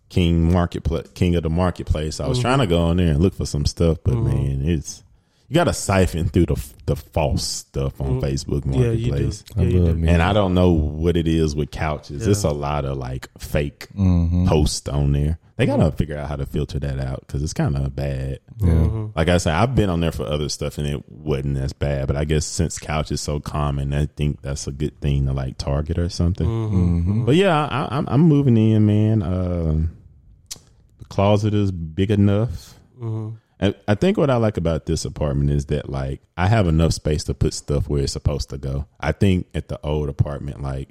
king marketplace, king of the marketplace. I was Mm-hmm. trying to go in there and look for some stuff, but man, it's you got to siphon through the the false stuff on Facebook Mm-hmm. Yeah, you do. Marketplace. Yeah, I you do. And I don't know what it is with couches. It's a lot of like fake Mm-hmm. posts on there. They gotta figure out how to filter that out because it's kind of bad. Mm-hmm. Like I said, I've been on there for other stuff and it wasn't as bad. But I guess since couch is so common, I think that's a good thing to like target or something. Mm-hmm. But yeah, I, I'm I'm moving in, man. Um the closet is big enough. Mm-hmm. And I think what I like about this apartment is that like I have enough space to put stuff where it's supposed to go. I think at the old apartment, like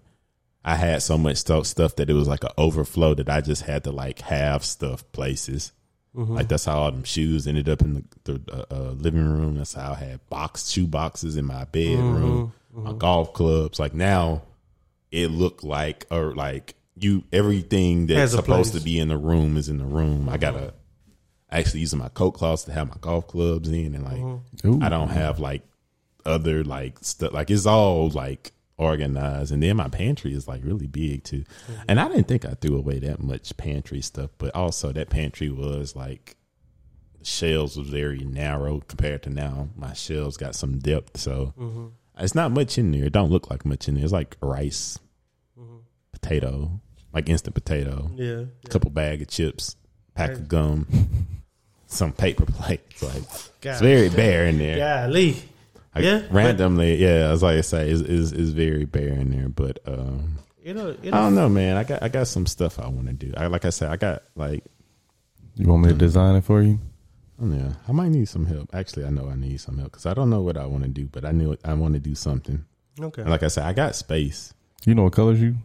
I had so much stuff stuff that it was like an overflow that I just had to like have stuff places. Mm-hmm. Like that's how all them shoes ended up in the, the uh, uh, living room. That's how I had box shoe boxes in my bedroom, mm-hmm. my mm-hmm. golf clubs. Like now, it looked like or like you everything that's supposed place. to be in the room is in the room. I gotta actually using my coat closet to have my golf clubs in, and like Ooh. I don't have like other like stuff. Like it's all like organized, and then my pantry is like really big too. And I didn't think I threw away that much pantry stuff, but also that pantry was like shelves was very narrow compared to now. My shelves got some depth, so mm-hmm. it's not much in there. It don't look like much in there. It's like rice, mm-hmm. potato, like instant potato, Yeah. a couple bag of chips, pack of gum, some paper plates. Like God. it's very bare in there. Golly. Like, Yeah, randomly, yeah. As like I say, is is is very bare in there. But um, It'll, I it'll, don't know, man. I got I got some stuff I want to do. I like I said, I got like You want me to design it for you? I. I might need some help. Actually, I know I need some help because I don't know what I want to do, but I knew I want to do something. okay. And like I said, I got space. You know what colors you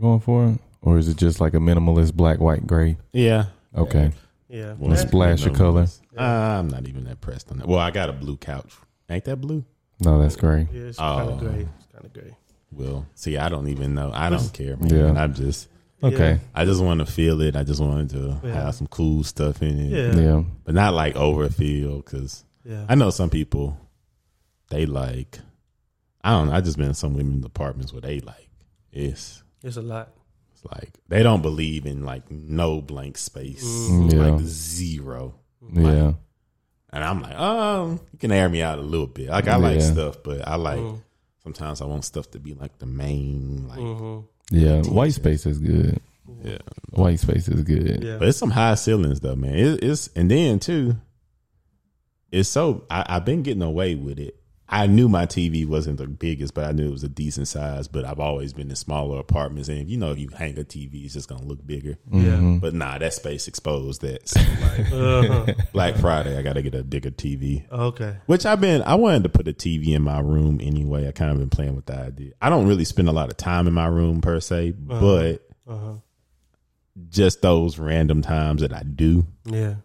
going for, or is it just like a minimalist black, white, gray? Yeah. Okay, yeah. Well, Let's splash of color. ones. Uh, I'm not even that pressed on that. Well, I got a blue couch. Ain't that blue? no, that's gray. Yeah, it's kind Oh. of gray. It's kind of gray. Well, see, I don't even know. I don't care, man. Yeah. I'm just Okay. I just want to feel it. I just wanted to Yeah. have some cool stuff in it. Yeah. Yeah. But not like overfeel because Yeah. I know some people, they like, I don't know. I just been in some women's apartments where they like, it's, It's a lot. it's like, they don't believe in like no blank space, Mm, yeah. like zero. Yeah. And I'm like, um, you can air me out a little bit. Like I like Yeah. stuff, but I like Mm. sometimes I want stuff to be like the main, like Mm-hmm. Yeah. White space is good. yeah. White space is good. Yeah. But it's some high ceilings though, man. It, it's and then too, it's so I, I've been getting away with it. I knew my TV wasn't the biggest, but I knew it was a decent size. But I've always been in smaller apartments, and if you know, if you hang a TV, it's just gonna look bigger. Yeah. But nah, that space exposed that. So like Uh-huh. Black Friday, I got to get a bigger TV. Okay. Which I've been, I wanted to put a TV in my room anyway. I kind of been playing with the idea. I don't really spend a lot of time in my room per se, but Uh-huh. just those random times that I do. Yeah.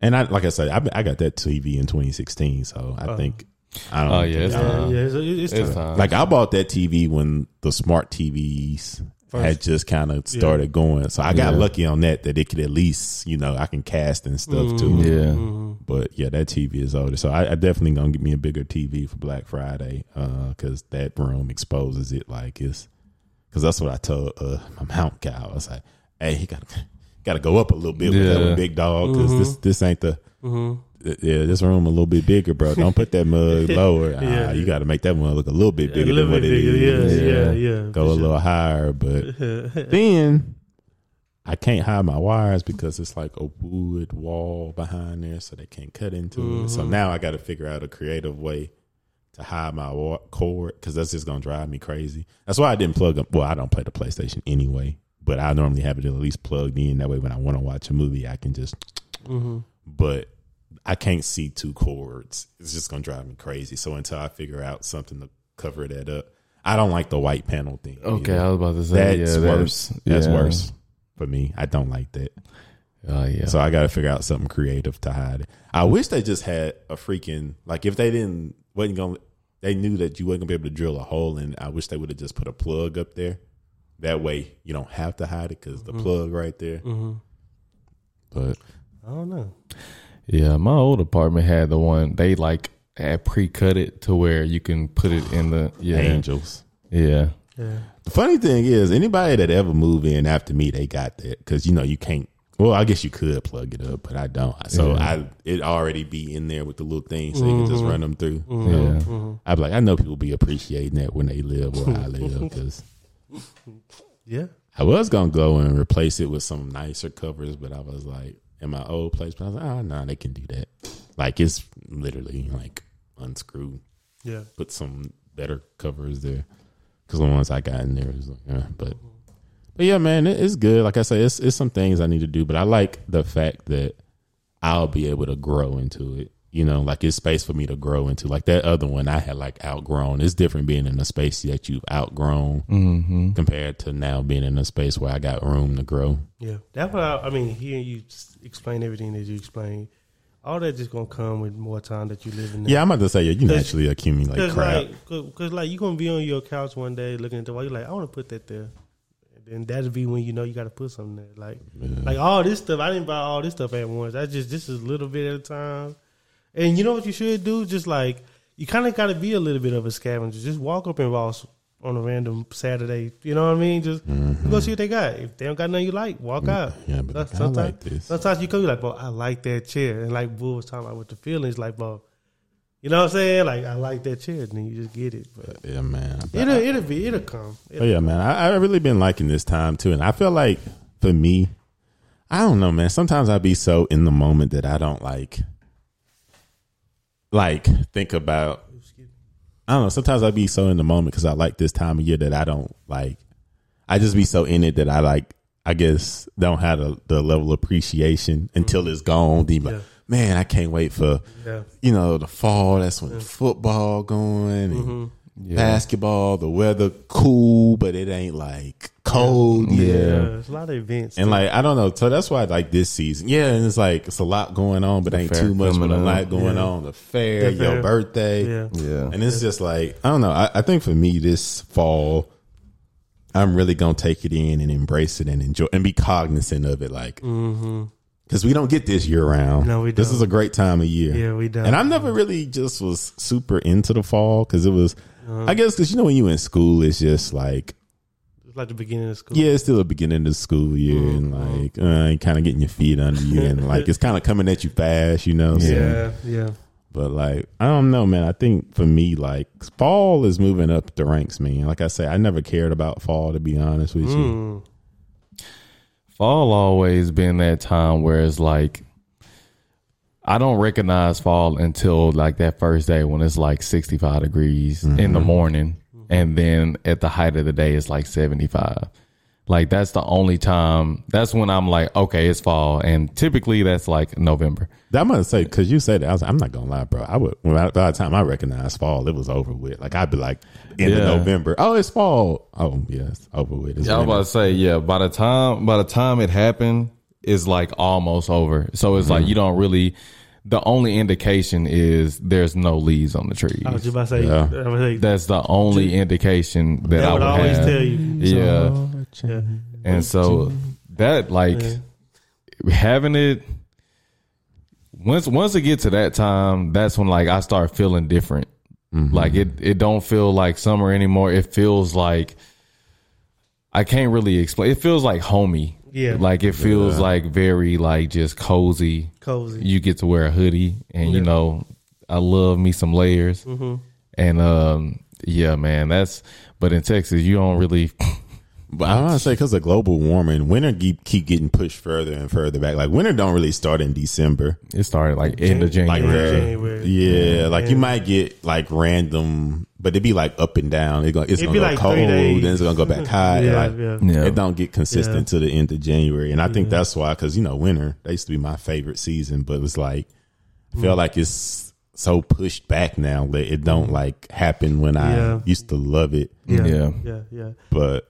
And I, like I said, I, I got that TV in 2016, so I think I don't. Oh, yeah, it's think I- Yeah. Uh, yeah. It's, it's, It's time. time. like I bought that TV when the smart TVs had just kind of started going, so I got Yeah. lucky on that that it could at least you know I can cast and stuff Mm-hmm. too. Yeah. But yeah, that TV is older, so I, I definitely gonna get me a bigger TV for Black Friday because that room exposes it like it's because that's what I told uh, my mount guy. I was like, hey, he got to got to go up a little bit with that big dog because this this ain't the yeah this room a little bit bigger, bro. Don't put that mug lower. Yeah. Ah, you got to make that one look a little bit bigger little than bit what it bigger. is. Yeah. Yeah. Yeah. Go a little higher, but then I can't hide my wires because it's like a wood wall behind there, so they can't cut into it. So now I got to figure out a creative way to hide my wa- cord because that's just gonna drive me crazy. That's why I didn't plug up. Well, I don't play the PlayStation anyway, but I normally have it at least plugged in. That way, when I want to watch a movie, I can just. But I can't see two cords. It's just gonna drive me crazy. So until I figure out something to cover that up, I don't like the white panel thing. Okay, either. I was about to say That's yeah, worse. That's yeah. worse for me. I don't like that. Oh yeah. So I got to figure out something creative to hide it. I wish they just had a freaking like if they didn't wasn't going to, they knew that you wasn't gonna be able to drill a hole in. I wish they would have just put a plug up there. That way you don't have to hide it because the mm-hmm. plug right there. Mm-hmm. But I don't know. Yeah, my old apartment had the one they like had pre-cut it to where you can put it in the yeah angels. yeah Yeah. The funny thing is, anybody that ever move in after me, they got that because you know you can't. Well, I guess you could plug it up, but I don't. So I it already be in there with the little thing, so you can just mm-hmm. run them through. Mm-hmm. yeah mm-hmm. I'd be like, I know people be appreciating that when they live where I live because Yeah. I was gonna go and replace it with some nicer covers, but I was like, in my old place, but I was like, oh no, they can do that. Like it's literally like unscrew, Yeah. put some better covers there because the ones I got in there was like, yeah, but. But yeah, man, it, it's good. Like I said, it's it's some things I need to do, but I like the fact that I'll be able to grow into it. You know, like it's space for me to grow into. Like that other one, I had like outgrown. It's different being in a space that you've outgrown mm-hmm. compared to now being in a space where I got room to grow. Yeah. That's what I, I mean. Hearing you explain everything that you explained, all that just gonna come with more time that you live in. there. Yeah, I'm about to say, yeah, you naturally accumulate Cause crap. like, cause, 'cause, like you gonna be on your couch one day looking at the wall. You're like, I want to put that there, and then that'll be when you know you got to put something there. Like, like all this stuff. I didn't buy all this stuff at once. I just this is a little bit at a time. And you know what you should do? Just like you kind of got to be a little bit of a scavenger. Just walk up in Ross on a random Saturday. You know what I mean? Just go see what they got. If they don't got nothing you like, walk out. Mm-hmm. Yeah, but I sometimes, like this. sometimes you come, you like, bro, I like that chair. And like Bull was talking about with the feelings, like, bro, you know what I'm saying? Like, I like that chair. And then you just get it. But Yeah, man. it'll, it'll be, it'll come. Oh yeah, man. I, I really been liking this time too, and I feel like for me, I don't know, man. Sometimes I be so in the moment that I don't like, like think about. I don't know. Sometimes I be so in the moment because I like this time of year that I don't like. I just be so in it that I like. I guess don't have the, the level of appreciation until mm-hmm. it's gone. Then you be like, Yeah. man, I can't wait for Yeah. you know the fall. That's when mm. football going and mm-hmm. Basketball. The weather cool, but it ain't like cold. Yeah. yet. Yeah, there's a lot of events. And like I don't know, so that's why I like this season. Yeah, and it's like it's a lot going on, but ain't too much. But a lot going Yeah. on. The fair, The your birthday, yeah. yeah and it's just like I don't know. I, I think for me this fall, I'm really gonna take it in and embrace it and enjoy and be cognizant of it, like because we don't get this year round. Mm-hmm. No, we This don't. This is a great time of year. Yeah, we don't. And I never really just was super into the fall because it was, Uh-huh. I guess, because you know when you in school, it's just like It's like the beginning of school. yeah, it's still the beginning of the school year, and Mm-hmm. like uh, you kind of getting your feet under you, and like it's kind of coming at you fast, you know. So, yeah, yeah. But like, I don't know, man. I think for me, like fall is moving up the ranks, man. Like I say, I never cared about fall to be honest with you. Mm. fall always been that time where it's like I don't recognize fall until like that first day when it's like 65 degrees in the mm-hmm. morning and then at the height of the day it's like 75. Like that's the only time that's when I'm like okay, it's fall and typically that's like November. That must say because you said it. I was, I'm not gonna lie, bro. I would I, by the time I recognized fall, it was over with. Like I'd be like end Yeah. of November. Oh, it's fall. Oh, yeah, over with. It's Yeah, I was about to say, yeah. By the time by the time it happened, it's like almost over. So it's like mm-hmm. you don't really. The only indication is there's no leaves on the trees. I was just about to say. Yeah. About to say That's the only indication that, that I would would always have. tell you. Yeah, uh, Yeah. and so that like having it once once it gets to that time, that's when like I start feeling different. Mm-hmm. Like it it don't feel like summer anymore. It feels like I can't really explain. It feels like homey. Yeah. like it feels like very like just cozy. Cozy. You get to wear a hoodie, and you know I love me some layers. Mm-hmm. And um, yeah, man, that's. But in Texas, you don't really. But I want to say because of global warming, winter keep, keep getting pushed further and further back. Like winter don't really start in December. It started like end of Like January. uh, January. yeah, like you might get like random, but it'd be like up and down. It's gonna, it's It'd gonna be go like cold, then it's gonna go back high. Yeah, like, yeah. Yeah. It don't get consistent Yeah. to the end of January, and I think that's why. Because you know, winter that used to be my favorite season, but it's like I Mm. feel like it's so pushed back now that it don't like happen when I used to love it. Yeah. Yeah. Yeah. Yeah. But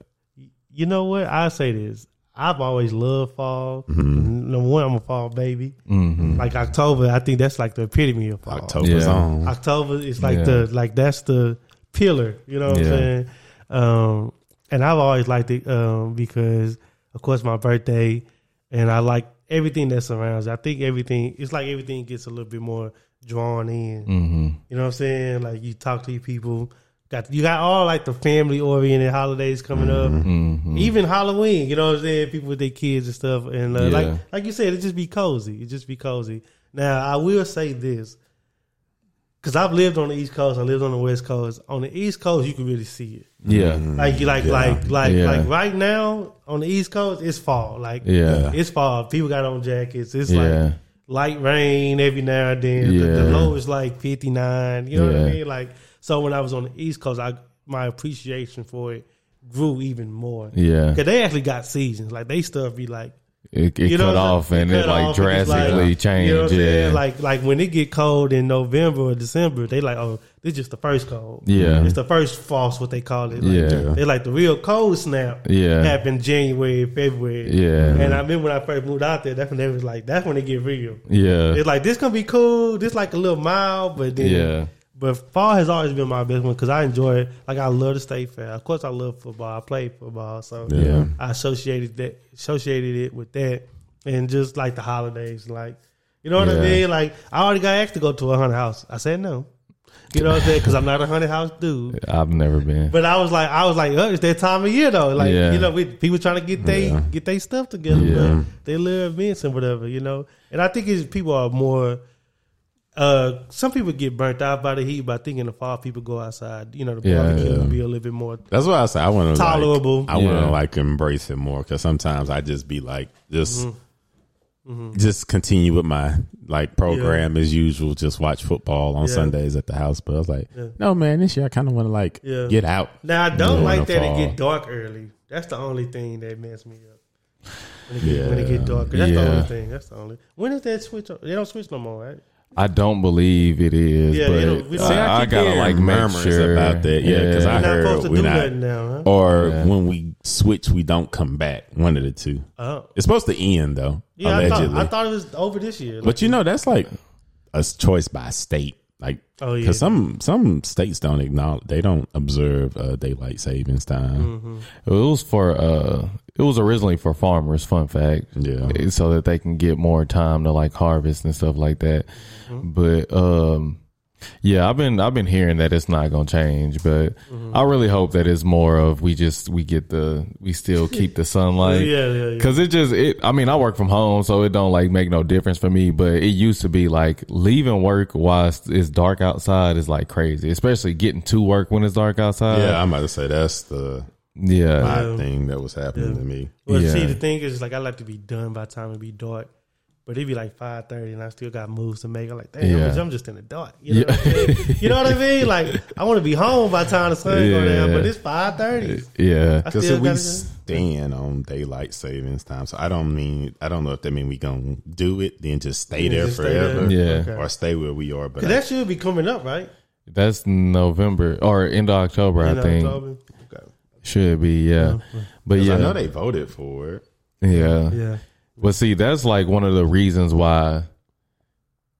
You know what? I say this. I've always loved fall. Mm-hmm. Number one, I'm a fall baby. Like October, I think that's like the epitome of fall. October's Yeah. on. October is like Yeah. the like that's the pillar. You know what Yeah. I'm saying? Um, and I've always liked it um, because, of course, my birthday, and I like everything that surrounds. it. I think everything. It's like everything gets a little bit more drawn in. Mm-hmm. You know what I'm saying? Like you talk to your people. Got you got all like the family oriented holidays coming up. Mm-hmm. Even Halloween, you know what I'm saying? People with their kids and stuff. And uh, Yeah. like like you said, it just be cozy. It just be cozy. Now I will say this. Cause I've lived on the East Coast, I lived on the West Coast. On the East Coast, you can really see it. Yeah. Like you like Yeah. like like Yeah. like right now on the East Coast, it's fall. Like Yeah. it's fall. People got on jackets. It's Yeah. like light rain every now and then. The, the low is like fifty nine. You know what I mean? Like so when I was on the East Coast, I my appreciation for it grew even more. Yeah. Cause they actually got seasons. Like they stuff be like It, it you know cut off and It it like off and it's drastically like, changed. You know yeah. Like like when it get cold in November or December, they like, oh, this just the first cold. Yeah. It's the first frost, what they call it. Like, Yeah. They like the real cold snap Yeah. happened January, February. Yeah. And I remember when I first moved out there, that's when they was like, that's when it get real. yeah. It's like this gonna be cool. This like a little mild, but then Yeah. But fall has always been my best one because I enjoy it. Like I love the state fair. Of course, I love football. I play football, so Yeah. I associated that associated it with that, and just like the holidays, like you know what Yeah. I mean. Like I already got asked to go to a haunted house. I said no. You know what I'm saying? Because I'm not a haunted house dude. I've never been. But I was like, I was like, oh, it's that time of year though. Like Yeah. you know, we, people trying to get they get their stuff together. Yeah. But they live events and whatever, you know. And I think it's people are more. Uh, some people get burnt out by the heat, but I think in the fall people go outside. You know, the Yeah. barbecue Yeah. will be a little bit more. That's why I say I want to Tolerable. Like, I want Yeah. to like embrace it more because sometimes I just be like just. Mm-hmm. Just continue with my like program as usual. Just watch football on Yeah. Sundays at the house. But I was like, Yeah. no, man, this year I kind of want to like Yeah. get out. Now I don't like that it fall. get dark early. That's the only thing that messes me up. When it get, when it get darker, that's the only thing. That's the only. When is that switch? on? They don't switch no more, right? I don't believe it is, Yeah, they don't- we uh, but See, I, I gotta like make murmurs sure about that. Yeah, 'cause I We're not heard supposed to we do not- nothing now, huh? Or Yeah. when we switch, we don't come back. One of the two. Oh, It's supposed to end though. yeah. I allegedly. thought, I thought it was over this year. but you know, that's like a choice by state. Like Oh, yeah. because some some states don't acknowledge they don't observe uh, daylight savings time. Mm-hmm. It was for uh, it was originally for farmers. Fun fact, Yeah. So that they can get more time to like harvest and stuff like that. Mm-hmm. But um, yeah, I've been I've been hearing that it's not gonna change, but Mm-hmm. I really hope that it's more of we just we get the we still keep the sunlight. yeah, yeah, yeah. Cause it just it. I mean, I work from home, so it don't like make no difference for me. But it used to be like leaving work while it's, it's dark outside is like crazy, especially getting to work when it's dark outside. yeah, I'm about to say that's the yeah, odd thing that was happening to me. Well, see, the thing is, like, I like to be done by the time it be dark. But it'd be like five thirty, and I still got moves to make. I'm like, damn, I'm Yeah. just- I'm just in the dark. You know, what I mean? you know what I mean? Like, I want to be home by the time the sun go down, but it's five thirty. yeah. I Because we gotta. stand on daylight savings time, so I don't mean I don't know if that mean we gonna do it, then just stay Yeah, there just stay there. forever, Yeah. Okay. or stay where we are. But I, that should be coming up, right? That's November or end of October, In I think. October? Okay. Should be, yeah. But yeah, I know they voted for it. yeah. Yeah. But see, that's like one of the reasons why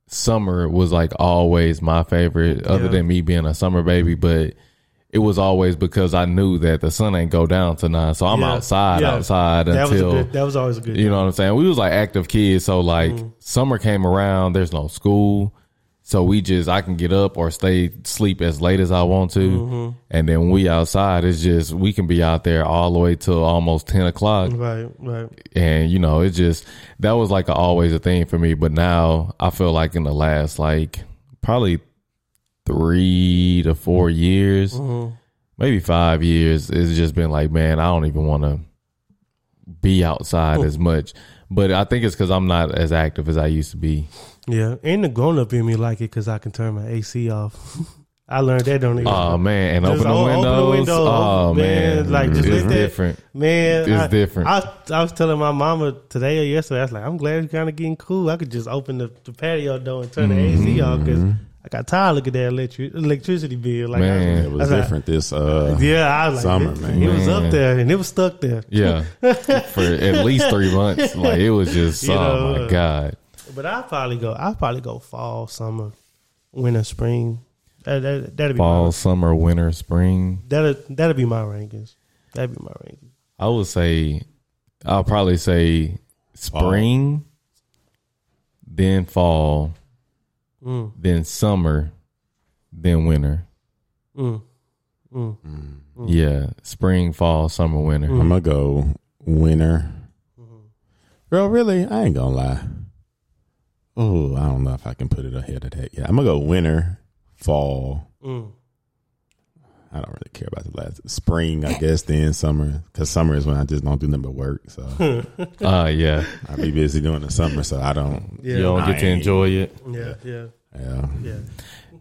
summer was like always my favorite, other Yeah. than me being a summer baby. But it was always because I knew that the sun ain't go down tonight, so I'm Yeah. outside, Yeah. outside That was a until good. That was always a good. you know what I'm saying. We was like active kids, so like Mm-hmm. summer came around. There's no school, so we just I can get up or stay sleep as late as I want to, Mm-hmm. and then we outside. It's just we can be out there all the way till almost ten o'clock Right. Right. and you know it just that was like a, always a thing for me but now i feel like in the last like probably three to four years Mm-hmm. maybe five years it's just been like man i don't even want to be outside as much but i think it's because i'm not as active as i used to be Yeah. And the grown up in me like it because I can turn my AC off. I learned that don't even. oh man and open the open the windows window, oh man, man like, just it's that- different Man, It's I, different. I, I was telling my mama today or yesterday. I was like, I'm glad it's kind of getting cool. I could just open the, the patio door and turn the AC off because mm-hmm. I got tired looking at that electric, electricity bill. Like, Man. I, It was was like- different this uh yeah, I was like, Summer, it, man. it was up there and it was stuck there. yeah for at least three months like it was just You oh know, my god But I'll probably go. I'll probably go fall, summer, winter, spring. That, that, that'd be fall my, summer winter spring that'll that'll be my rankings. That'd be my rankings. I would say I'll probably say spring, then fall, Mm, then summer, then winter. mm, mm. Yeah, spring, fall, summer, winter. I'm gonna go winter. Girl, really? I ain't gonna lie. Oh, I don't know if I can put it ahead of that. Yeah, I'm gonna go winter, fall. Mm. I don't really care about the last spring. I guess then summer, because summer is when I just don't do nothing but work. So Uh yeah. I be busy doing the summer, so I don't. Yeah. You don't get to enjoy it. Yeah, yeah, Yeah. yeah.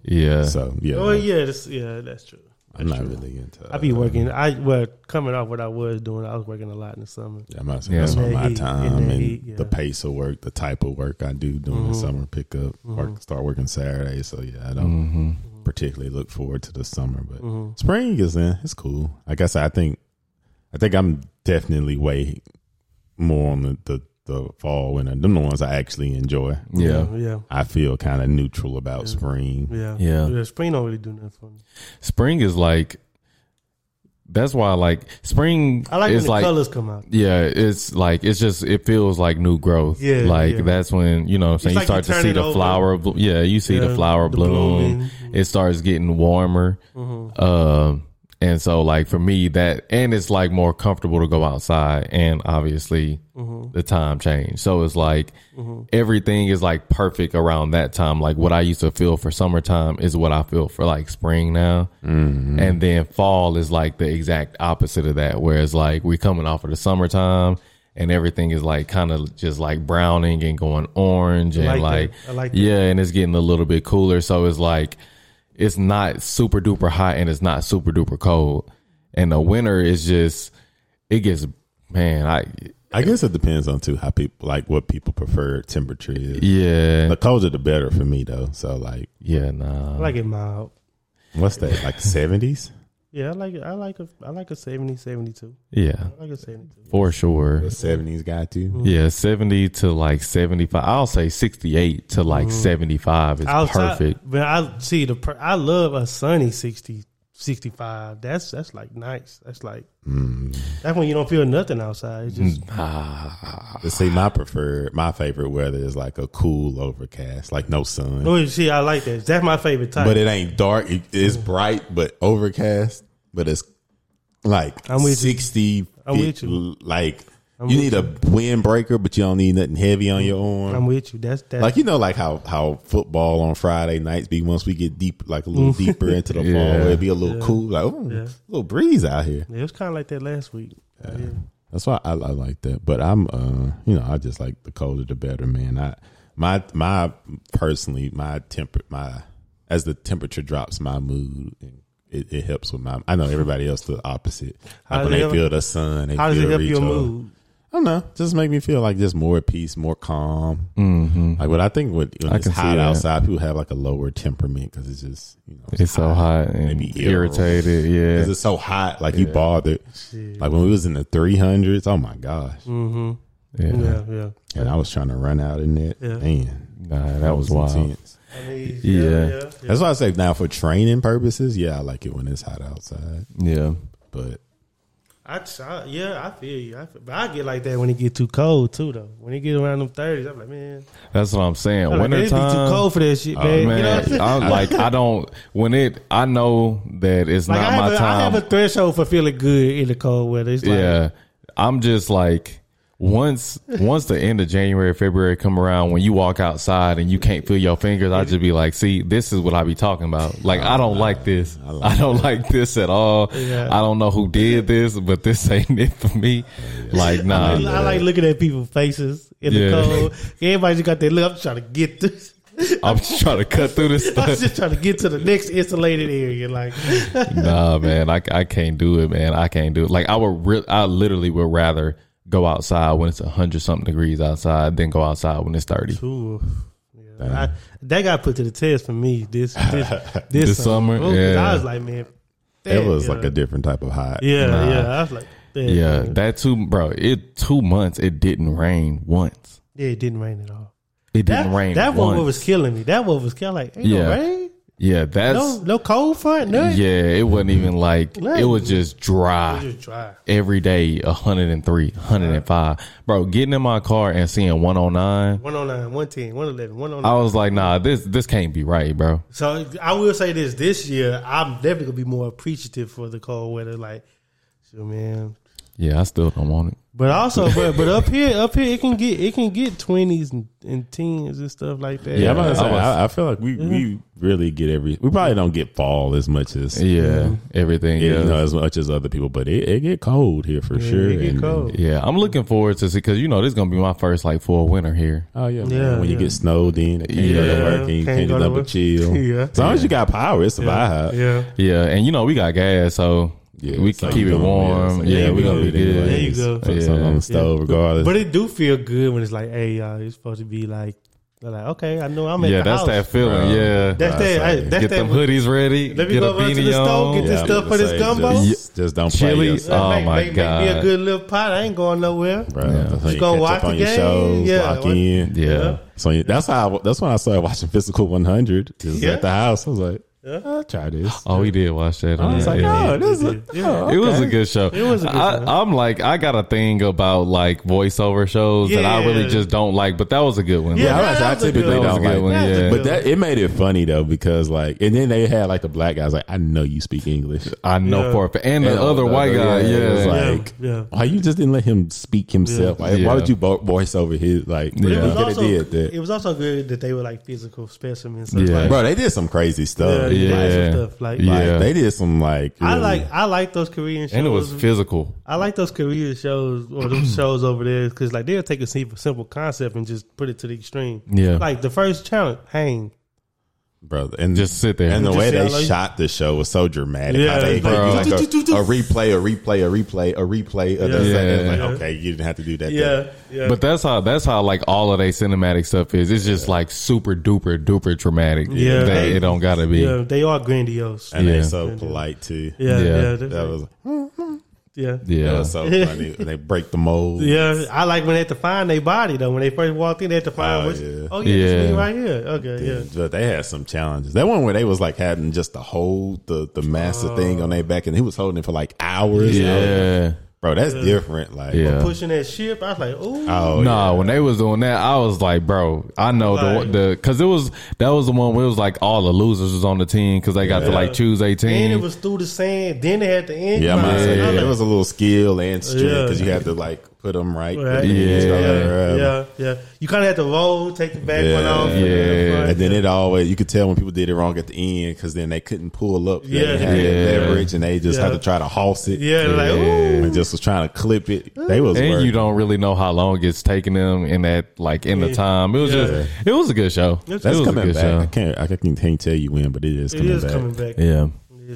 Yeah. So yeah, Oh yeah, that's, yeah, that's true. I'm not really into. It. I be uh, working. I well coming off what I was doing. I was working a lot in the summer. Yeah, I'm not Yeah. that's my heat, time and heat, yeah. the pace of work, the type of work I do during Mm-hmm. the summer. Pick up, work, start working Saturday, So yeah, I don't hmm particularly look forward to the summer, but Mm-hmm. spring is in. It's cool. Like I guess I think, I think I'm definitely way more on the the, the fall winter. Them the ones I actually enjoy. Yeah. yeah, I feel kind of neutral about spring. yeah, Yeah. Spring don't really do nothing for me. Spring is like that's why like spring I like when is the like colors come out. Yeah, it's like it's just it feels like new growth. Yeah, like yeah. that's when you know what I'm saying you like start you to see the over. flower. blo- Yeah, you see Yeah, the flower the bloom. blooming. It starts getting warmer. Mm-hmm. Um, and so like for me that and it's like more comfortable to go outside and obviously Mm-hmm. the time change. So it's like everything is like perfect around that time. Like what I used to feel for summertime is what I feel for like spring now. And then fall is like the exact opposite of that. Whereas like we're coming off of the summertime and everything is like kind of just like browning and going orange and like like. I like that. yeah, and it's getting a little bit cooler. So it's like it's not super duper hot and it's not super duper cold. And the winter is just it gets man, I I guess it depends on too how people like what people prefer temperature is. yeah. The colder the better for me though. So like, Yeah, nah. I like it mild. what's that? Like seventies? Yeah, I like it. I like a I like a 70, 72. Yeah, I like a seventy two. for sure. The seventies got to. Mm-hmm. Yeah, seventy to like seventy five. I'll say sixty eight to like mm-hmm. seventy five is perfect. But I see the per- I love a sunny 60, 65. That's that's like nice. That's like Mm. that's when you don't feel nothing outside. It's just But see, my preferred, my favorite weather is like a cool overcast, like no sun, oh, you see, I like that. That's my favorite type. but it ain't dark. It, it's bright, but overcast. But it's like I'm with you. sixty. I'm with you. Like I'm you with need a windbreaker, but you don't need nothing heavy on your arm. I'm with you. That's that. like you know, like how how football on Friday nights be. Once we get deep, like a little deeper into the fall, it'd be a little cool, like oh, Yeah. a little breeze out here. it was kind of like that last week. Yeah. That's why I, I like that. But I'm, uh, you know, I just like the colder the better, man. I my my personally my temper my as the temperature drops, my mood and it, it helps with my. I know everybody else the opposite. How Like when they feel the sun, they How does feel it help your recharged. mood? I don't know. Just make me feel like just more at peace, more calm. hmm Like what I think when, when I it's hot outside, people have like a lower temperament because it's just you know It's so hot and They be ill. irritated. Yeah, Because it's so hot, like you bothered. Like when we was in the three hundreds, oh my gosh, Mm-hmm. yeah. Yeah, yeah. and I was trying to run out in that. Yeah. Man, Nah, that was wild. intense. I mean, Yeah. yeah, yeah. That's why I say now for training purposes, yeah, I like it when it's hot outside. Yeah, But I, I, yeah, I feel you. I feel, but I get like that when it get too cold too, though. When it get around them thirties, I'm like, man, that's what I'm saying. I'm like, man, it be too cold for that shit, man. man. You know I'm? I'm like, I don't. When it, I know that it's Like not I my a, I time. have a threshold for feeling good in the cold weather. It's like, yeah, I'm just like once once the end of January, February come around, when you walk outside and you can't feel your fingers, I just be like, see, this is what I be talking about. Like I don't like this. I don't like this at all. Yeah. I don't know who did this, but this ain't it for me. Like nah. I, I like looking at people's faces in the Yeah. cold. Everybody just got their look. I'm trying to get this. I'm just trying to cut through this I'm just trying to get to the next insulated area. Like, nah, man, I, I can't do it, man. I can't do it. Like I would, re- I literally would rather go outside when it's hundred something degrees outside then go outside when it's thirty. ooh. Yeah. I, that got put to the test for me this this, this, This summer, Ooh, 'cause yeah. I was like, man, it was yeah. like a different type of hot. yeah, Nah. yeah. I was like, damn, Yeah, man. that too, bro. It two months. It didn't rain once. yeah. It didn't rain at all. It didn't rain. that once. one was killing me. That one was killing. Like, ain't Yeah. no rain, Yeah, that's no no cold front, nothing. yeah. It wasn't even like Nothing. it was just It dry was just dry. every day. 103, 105. Bro, getting in my car and seeing 109. 109, 110, 111, 109. I was like, nah, this this can't be right, bro. So I will say this: this year, I'm definitely gonna be more appreciative for the cold weather. Like, so man. Yeah, I still don't want it. But also, but but up here, up here, it can get it can get twenties and, and tens and stuff like that. Yeah, I'm about to say, I I, I feel like we, we really get every. We probably don't get fall as much as Yeah, everything. you know as much as other people, but it, it get cold here for sure. it get and- cold. yeah. I'm looking forward to see because you know this is gonna be my first like full winter here. Oh yeah, Yeah, man. when you get snowed in, you can't go Yeah. to work, and you Can't can't, go do to nothing but work. chill. Yeah. as long as you got power, it's a vibe. yeah. Yeah, and you know we got gas, so Yeah, we can keep it warm. so Yeah, you we go. gonna be good. There you go. Put something on the stove, regardless. But it do feel good when it's like, hey, y'all, it's supposed to be like, they're like, okay, I know I'm at Yeah, the that's house. that feeling. Bro. yeah, That's that. say, I- that's get that. them hoodies ready. Let me get go a run to beanie the stove, get this Yeah, I stuff for this gonna say, gumbo. Just, just don't play Chili. yourself, Oh, make, my make, Make me a good little pot. I ain't going nowhere. bro. Yeah. That's You you gonna catch watch on the your game? shows, Yeah. lock in. Yeah, So that's how. I, that's when I started watching Physical 100. Just Yeah. at the house, I was like, Yeah. I'll try this. oh, we did watch that. I was yeah. like, yeah. oh, this is. Yeah. Oh, it was a good show. It was a good I, show. I'm like, I got a thing about like voiceover shows that I really just don't like, but that was a good one. Yeah, Yeah, I, that was, I was a typically good don't one. like That was a it. good one, But yeah. that it made it funny though because like, and then they had like the black guys like, I know you speak English. I know Yeah. for a fact. And the other white guy, yeah, yeah, was like, yeah. why you just didn't let him speak himself? Like, Yeah. Why would you bo- voice over his like? Yeah. Yeah, It was, could also, did that. it was also good that they were like physical specimens. So it's Yeah. Bro, they did some crazy stuff. Yeah, Yeah. yeah. stuff. Like, Yeah. Like, they did some like. I really- like I like those Korean shows. and it was physical. I like those Korean shows or those shows over there because like they'll take a simple, simple concept and just put it to the extreme. Yeah. Like the first challenge, hang. Brother. And Just sit there. And the way they how shot the show was so dramatic. Yeah, How they bro. gave like a, a replay, a replay, a replay, a replay of the Yeah. second. Like, Yeah. okay, you didn't have to do that. Yeah, there. yeah. But that's how that's how like all of their cinematic stuff is. It's just like super duper duper dramatic. Yeah. They- it don't gotta be. yeah, they are grandiose. And Yeah. they're so polite too. yeah, Yeah. yeah, That was yeah. Yeah, that was so funny. they break the mold. Yeah, I like when they had to find their body though. When they first walked in, they had to find Oh, which. yeah. Oh yeah, Yeah. me right here. Okay, yeah. But they had some challenges. That one where they was like having just to hold the the massive thing on oh. their back, and he was holding it for like hours. yeah. Bro, that's different. Like, Yeah. Pushing that ship, I was like, ooh. oh nah, yeah. when they was doing that, I was like, bro, I know Like- the the because it was that was the one where it was like all the losers was on the team because they got to like choose a team. and team. it was through the sand. Then they had the end. Yeah, I'm about to say, yeah, it was a little skill and strength Yeah. because you had to like put them right. Right. and then you Yeah. yeah, yeah, yeah. You kind of had to roll, take the back Yeah. one off. Yeah. then front. And then it always you could tell when people did it wrong at the end because then they couldn't pull up. Yeah. didn't have that Yeah. leverage and they just Yeah. had to try to hoss it. yeah, like, ooh. and just was trying to clip it. They was and working. you don't really know how long it's taking them in that like in the time. It was Yeah. just it was a good show. That's That's it was a coming good back. I can't. I can't, can't tell you when, but it is It coming is back. coming back. Yeah.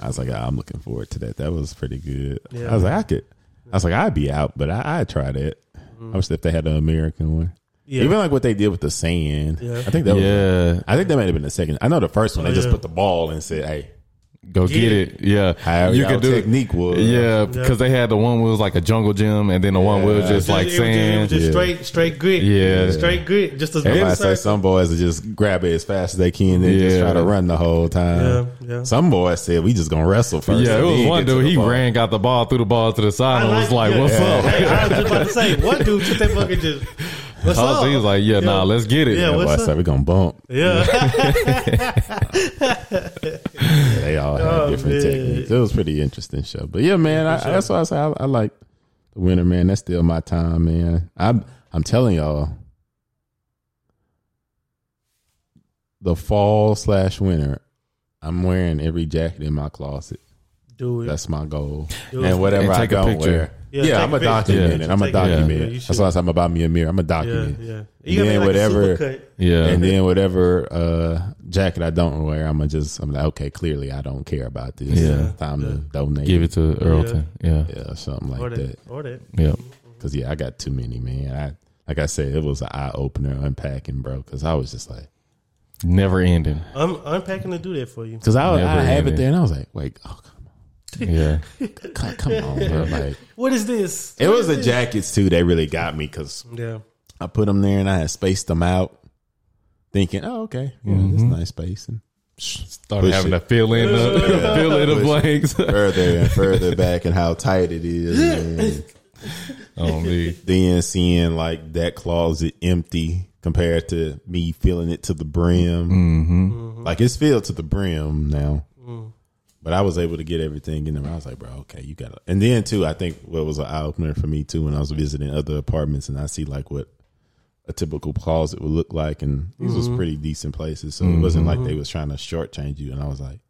I was like, ah, I'm looking forward to that. That was pretty good. Yeah. I was like, I could. I was like, I'd be out, but I, I'd try that. Mm-hmm. I wish if they had an American one. Yeah. Even like what they did with the sand. Yeah. I think that was. Yeah. I think that might have been the second. I know the first one. Oh, they just put the ball and said, "Hey, Go get, Get it. Yeah. How you y'all could do it. technique was. Yeah, because they had the one where it was like a jungle gym, and then the one where it was Yeah. just like it was just, it was sand. just Yeah. straight, straight grit. Yeah. straight grit. Just as I much say some boys will just grab it as fast as they can and just try to run the whole time. Yeah, yeah. Some boys said we just gonna wrestle first. Yeah, it was one dude. He ball." ran, got the ball, threw the ball to the side, and was like, yeah. "What's up?" Hey, I was just about to say, what dude took that fucking just, what's up? he was like, "Yeah, nah, let's get it." Yeah, what's boy said we gonna bump. Yeah. They all had Oh, different man. techniques. It was pretty interesting show. But yeah, man, I, that's why I say I, I like the winter, man. That's still my time, man. I'm I'm telling y'all, the fall slash winter, I'm wearing every jacket in my closet. Do it. That's my goal. Do it. And whatever And I take a don't picture. wear. Yeah, Yeah, take I'm a a picture. document Yeah. it. I'm a Take a picture. document. Yeah, you That's should. why I said I'm about me a mirror. I'm a yeah, document. yeah. And You then like whatever- Yeah, And then whatever uh, jacket I don't wear, I'm gonna just I'm like, okay, clearly I don't care about this. Yeah. time to donate. give it to Earlton. Yeah, yeah, something Or like that. that. Or that. yeah. Because yeah, I got too many, man. I like I said, it was an eye opener unpacking, bro. Because I was just like, Never ending. I'm unpacking to do that for you. because I, Never I have it ending. there, and I was like, wait, oh come Yeah, come, come on, bro. Like What is this? it What was the this? jackets too. They really got me because Yeah. I put them there and I had spaced them out, thinking, oh okay, yeah, this nice spacing. started Push having it. to fill in the fill in the blanks. further and further back and how tight it is. And oh me. then seeing like that closet empty compared to me filling it to the brim. Mm-hmm. Like it's filled to the brim now. But I was able to get everything in there. I was like, bro, okay, you got it. And then too, I think what was an eye opener for me too when I was visiting other apartments and I see like what a typical closet would look like, and these was mm-hmm. pretty decent places. So it mm-hmm. wasn't like mm-hmm. they was trying to shortchange you. And I was like,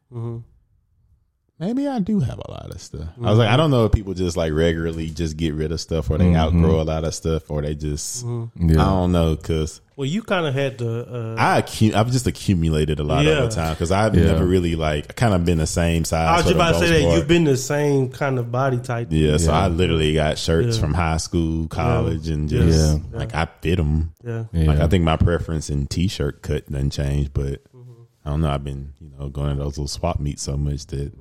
maybe I do have a lot of stuff. I was like, I don't know if people just like regularly just get rid of stuff, or they outgrow a lot of stuff, or they just I Yeah, don't know because. Well, you kind of had to. Uh, I accu- I've just accumulated a lot Yeah. over time because I've Yeah. never really like kind of been the same size. I was just about to say most that part. you've been the same kind of body type. Yeah, so I literally got shirts Yeah. from high school, college, and just Yeah. like I fit them. Yeah. yeah. Like I think my preference in t-shirt cut doesn't change, but Mm-hmm. I don't know. I've been you know going to those little swap meets so much that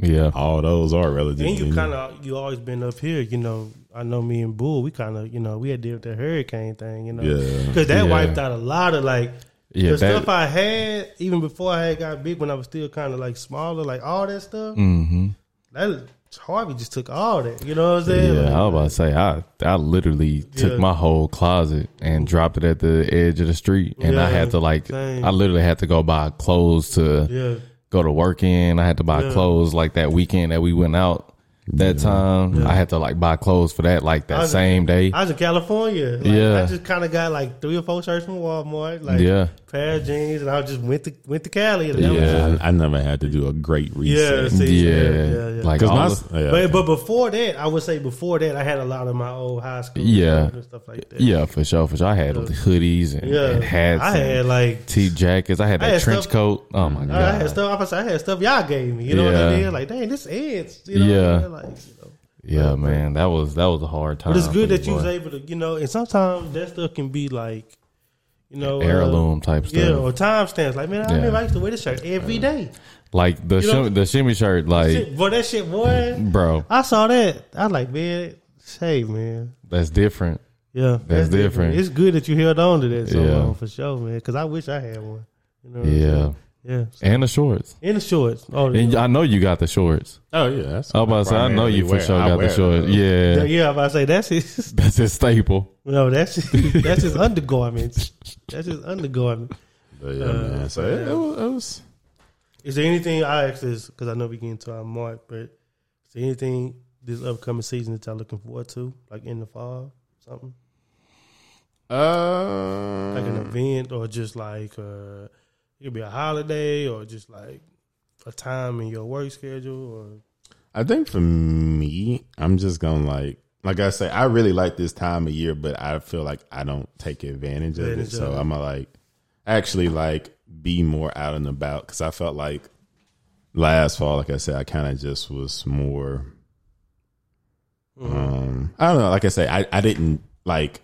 yeah, all those are relatively. And you kind of you always been up here. You know, I know me and Bull. We kind of you know we had to deal with the hurricane thing. You know, Yeah. because that Yeah. wiped out a lot of like. Yeah, the that- stuff I had, even before I had got big, when I was still kind of like smaller, like all that stuff. mm-hmm. That Harvey just took all that. You know what I'm saying? Yeah, Like, I was about to say I I literally took Yeah. my whole closet and dropped it at the edge of the street, and I had to like same. I literally had to go buy clothes to yeah, go to work in. I had to buy Yeah. clothes like that weekend that we went out. that time. I had to like buy clothes for that like that was- same day. I was in California. Like, Yeah. I just kind of got like three or four shirts from Walmart, like Yeah. Pair of jeans, and I just went to went to Cali. And that was- Yeah. I, I never had to do a great yeah, reset. see, yeah, yeah, yeah. like 'Cause all my- the- yeah, but okay. but before that, I would say before that, I had a lot of my old high school Yeah. and stuff like that. yeah, for sure, for sure. I had hoodies and, yeah. and hats. I had and like t jackets. I had I that had trench stuff- coat. Oh my god. I had stuff. I had stuff y'all gave me. You know what I mean? Like, dang, this ends. You know Yeah. what I mean? Like, you know. Yeah, man, that was that was a hard time. But it's good that you was able to, you know, and sometimes that stuff can be like, you know, uh, heirloom type stuff. Yeah, or timestamps. Like, man, I Yeah. remember I used to wear this shirt every day. like the You know- the shimmy shirt. Like, Shit, boy, that shit, boy. bro, I saw that. I was like, man, hey, man. that's different. Yeah, that's, different. It's good that you held on to that so Yeah. long for sure, man. Because I wish I had one. You know Yeah? Yeah. and the shorts. In the shorts. Oh, And I know you got the shorts. Oh yeah, that's I was about to say, I know you for sure I got the shorts. those. yeah. Yeah, yeah. I'm about to say that's his. that's his staple. No, that's that's his undergarments. That's his undergarment. But yeah, Uh, man. So it, it was, it was Is there anything I ask this because I know we get into our mark, but is there anything this upcoming season that y'all looking forward to, like in the fall, something uh, like an event or just like uh, it could be a holiday or just like a time in your work schedule or I think for me, I'm just gonna like, like I say, I really like this time of year, but I feel like I don't take advantage of it. Advantage So it. I'm gonna like actually like be more out and about because I felt like last fall, like I said, I kind of just was more. Um, I don't know. Like I say, I, I didn't like.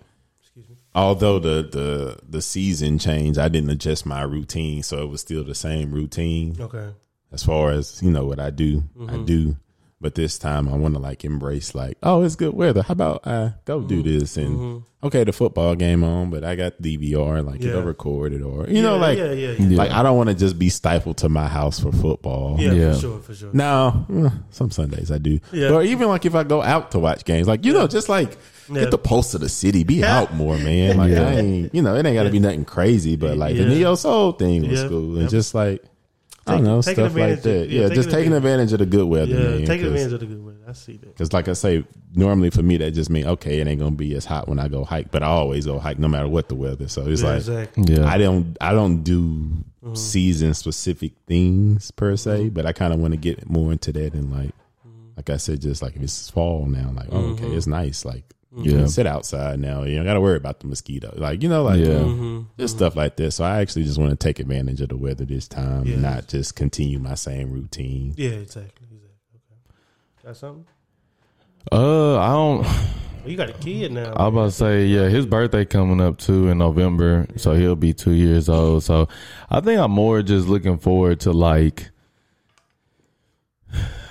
Although the the the season changed, I didn't adjust my routine, so it was still the same routine. Okay, as far as you know what I do, I mm-hmm. do. But this time I want to like embrace like, oh, it's good weather. How about I go do this and okay, the football game on, but I got DVR, like Yeah. it'll record it or you know, like yeah, yeah, yeah, like I don't want to just be stifled to my house for football. yeah, Yeah. for sure, for sure. No, eh, some Sundays I do. Yeah. Or even like if I go out to watch games, like you know, just like Yeah. get the pulse of the city, be out more, man. Like Yeah. I ain't, you know, it ain't got to be nothing crazy, but like the Yeah. neo soul thing was Yeah. cool, and Yep. just like I don't know stuff like that. of- yeah, yeah, just taking taking advantage of the good weather, Yeah, man. take advantage of the good weather. I see that. Because, like I say, normally for me that just means okay, it ain't gonna be as hot when I go hike, but I always go hike no matter what the weather. So it's Yeah, like exactly. Yeah, I don't I don't do Mm-hmm. season specific things per se, but I kind of want to get more into that and like Mm-hmm. like I said, just like if it's fall now, like oh, okay, it's nice. Like you Yeah. can sit outside now. You don't got to worry about the mosquito. Like you know, like Yeah. Mm-hmm. just stuff like this. So I actually just want to take advantage of the weather this time, Yeah. and not just continue my same routine. Yeah, exactly. exactly. Okay. Got something? uh, I don't. Well, you got a kid now. I was about to say, yeah, his birthday coming up too in November, so he'll be two years old. So I think I'm more just looking forward to like.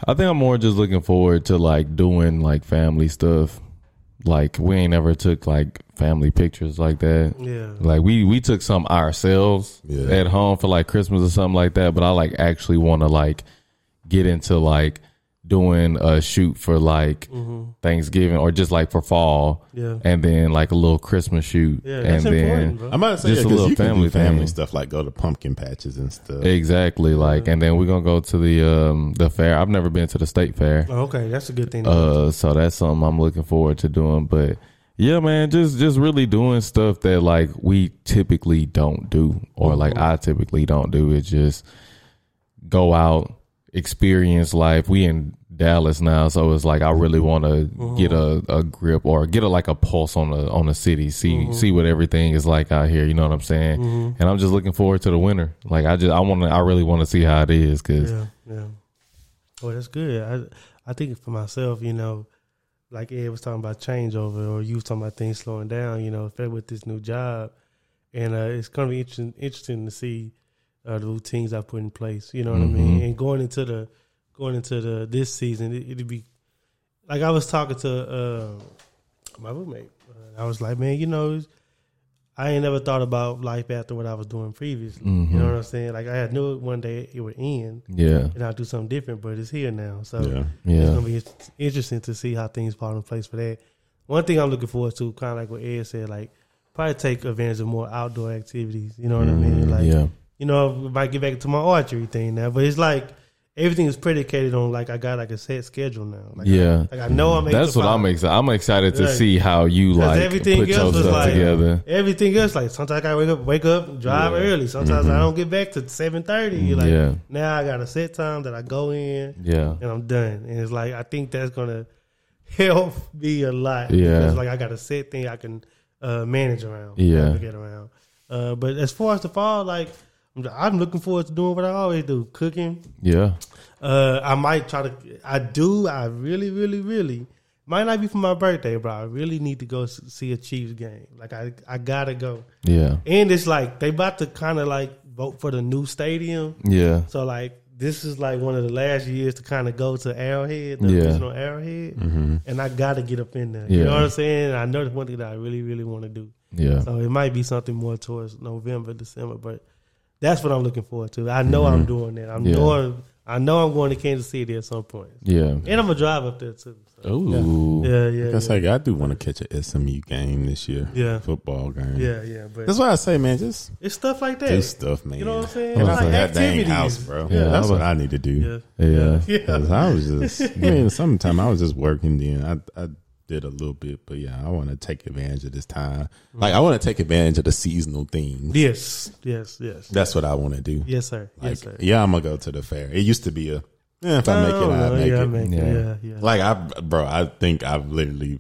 I think I'm more just looking forward to like doing like family stuff. Like we ain't ever took like family pictures like that. yeah. Like we we took some ourselves Yeah. at home for like Christmas or something like that. But I like actually want to like get into like doing a shoot for like Thanksgiving or just like for fall. Yeah. And then like a little Christmas shoot. Yeah, and then important, bro. I'm about to say Just yeah, a 'cause little you can family do family stuff like go to pumpkin patches and stuff. exactly like and then we're gonna go to the um the fair. I've never been to the state fair. Oh, okay, that's a good thing. to Uh, so that's something I'm looking forward to doing. But yeah, man, just just really doing stuff that like we typically don't do, or like I typically don't do. It's just go out, experience life. We in Dallas now, so it's like I really mm-hmm. want to get a, mm-hmm. a grip or get a like a pulse on the on the city, see mm-hmm. see what everything is like out here. You know what I'm saying? And I'm just looking forward to the winter. Like I just I want to I really want to see how it is because Yeah, yeah. Well, that's good. I I think for myself, you know, like Ed was talking about changeover, or you was talking about things slowing down. You know, especially with this new job, and uh, it's going to be interesting interesting to see uh, the routines I put in place. You know what I mean? And going into the going into the this season, it, it'd be like I was talking to uh, my roommate. Uh, I was like, man, you know. I ain't never thought about life after what I was doing previously. You know what I'm saying? Like I had knew one day it would end, yeah, and I'll do something different, but it's here now. So Yeah. Yeah. it's gonna be interesting to see how things fall in place for that. One thing I'm looking forward to, kind of like what Ed said, like probably take advantage of more outdoor activities. You know what I mean? Like yeah. you know, I might get back to my archery thing now, but it's like everything is predicated on like I got like a set schedule now. Like, Yeah. I, like I know I'm. That's what I'm excited. I'm excited to Right. see how you like everything put your else was stuff like together. everything else. Like sometimes I wake up, wake up, drive Yeah. early. Sometimes I don't get back to seven thirty. Like Yeah. now I got a set time that I go in Yeah, and I'm done. And it's like I think that's gonna help me a lot. Yeah. like I got a set thing I can uh, manage around. Yeah. get around. Uh, but as far as the fall, like I'm, I'm looking forward to doing what I always do: cooking. yeah, Uh, I might try to. I do. I really, really, really might not be for my birthday, but I really need to go see a Chiefs game. Like I, I gotta go. yeah, And it's like they about to kind of like vote for the new stadium. yeah, So like this is like one of the last years to kind of go to Arrowhead, the Yeah. original Arrowhead, and I gotta get up in there. Yeah. You know what I'm saying? I know that's one thing that I really, really want to do. yeah, So it might be something more towards November, December, but that's what I'm looking forward to. I know I'm doing that. I'm Mm-hmm. Yeah. doing. I know I'm going to Kansas City at some point, yeah. and I'm gonna drive up there too. So. Ooh, Yeah, yeah, Like I yeah, say, I do want to catch a SMU game this year. Yeah. football game. yeah, yeah. But that's why I say, man, just it's stuff like that. do stuff, man. You know what I'm saying? It's like that dang activities. house, bro. Yeah, that's I what I need to do. Yeah, yeah, yeah. I was just, I mean, sometime I was just working. Then I, I did a little bit, but yeah, I want to take advantage of this time. Like I want to take advantage of the seasonal things. Yes, yes, yes, That's what I want to do. yes, sir. Like, yes, sir. yeah, I'm gonna go to the fair. It used to be a, yeah, if I make it, Oh, I make yeah, I it. make Yeah. it. Yeah, yeah. Like I, bro, I think I've literally,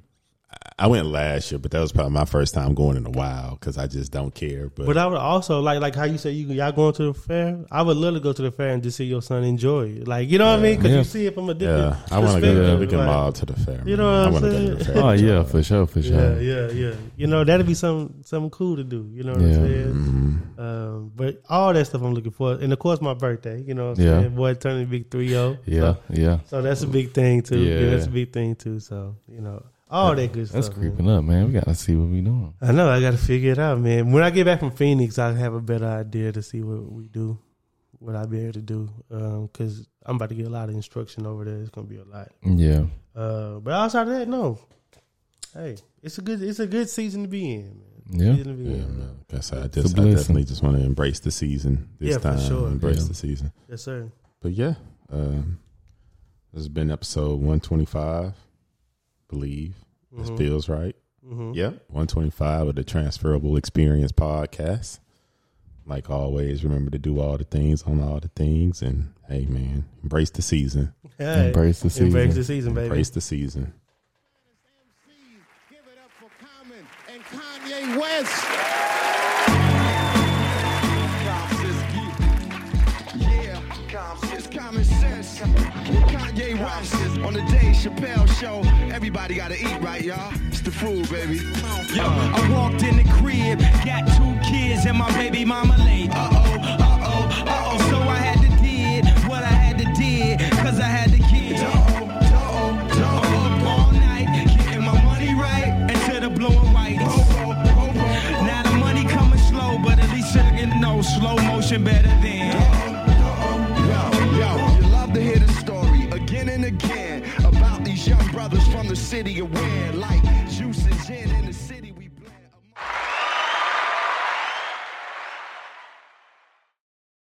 I went last year, but that was probably my first time going in a while because I just don't care. But, But I would also like like how you say you y'all going to the fair. I would literally go to the fair and just see your son enjoy it. Like you know what I mean? Because Yeah. you see it from a different. yeah, I want to go. To, perspective. we can Like, mob to the fair. You man. know what I I'm want to go to saying? the fair. Oh yeah, for sure, for Yeah, sure. yeah, yeah. You know that'd be some something cool to do. You know what Yeah. I'm saying? Mm-hmm. Um, but all that stuff I'm looking for, and of course my birthday. You know what I'm Yeah. saying? Boy turning big three zero. Yeah, yeah. So that's a big thing too. Yeah. Yeah. that's a big thing too. So you know all that good That's stuff. man. creeping up, man. We gotta see what we doing. I know. I got to figure it out, man. When I get back from Phoenix, I have a better idea to see what we do, what I be able to do, because I'm about to get a lot of instruction over there. It's gonna be a lot. Yeah, Uh, but outside of that, no. Hey, it's a good, it's a good season to be in, man. Yeah. Season to be Yeah, in. man. Guess I a just, I definitely just want to embrace the season this Yeah, for time. sure. Embrace Yeah. the season. Yes, sir. But yeah, um, this has been episode 125. Believe this Mhm. feels right. Mhm. Yep, 125 of the Transferable Experience podcast. Like always, remember to do all the things on all the things, and hey, man, embrace the season. Hey, Embrace the season. Embrace the season, baby. Embrace the season. Give it up for Common and Kanye West. Kanye West on the Dave Chappelle show. Everybody gotta eat, right, y'all? It's the food, baby. Yo, I walked in the crib, got two kids and my baby mama late. Uh oh, uh oh, uh oh. So I had to did what I had to did, cause I had the kids. Uh oh, uh oh, uh oh. All night, getting my money right into the blue and white. Now the money coming slow, but at least I you know slow motion better city where, like juice and gin in.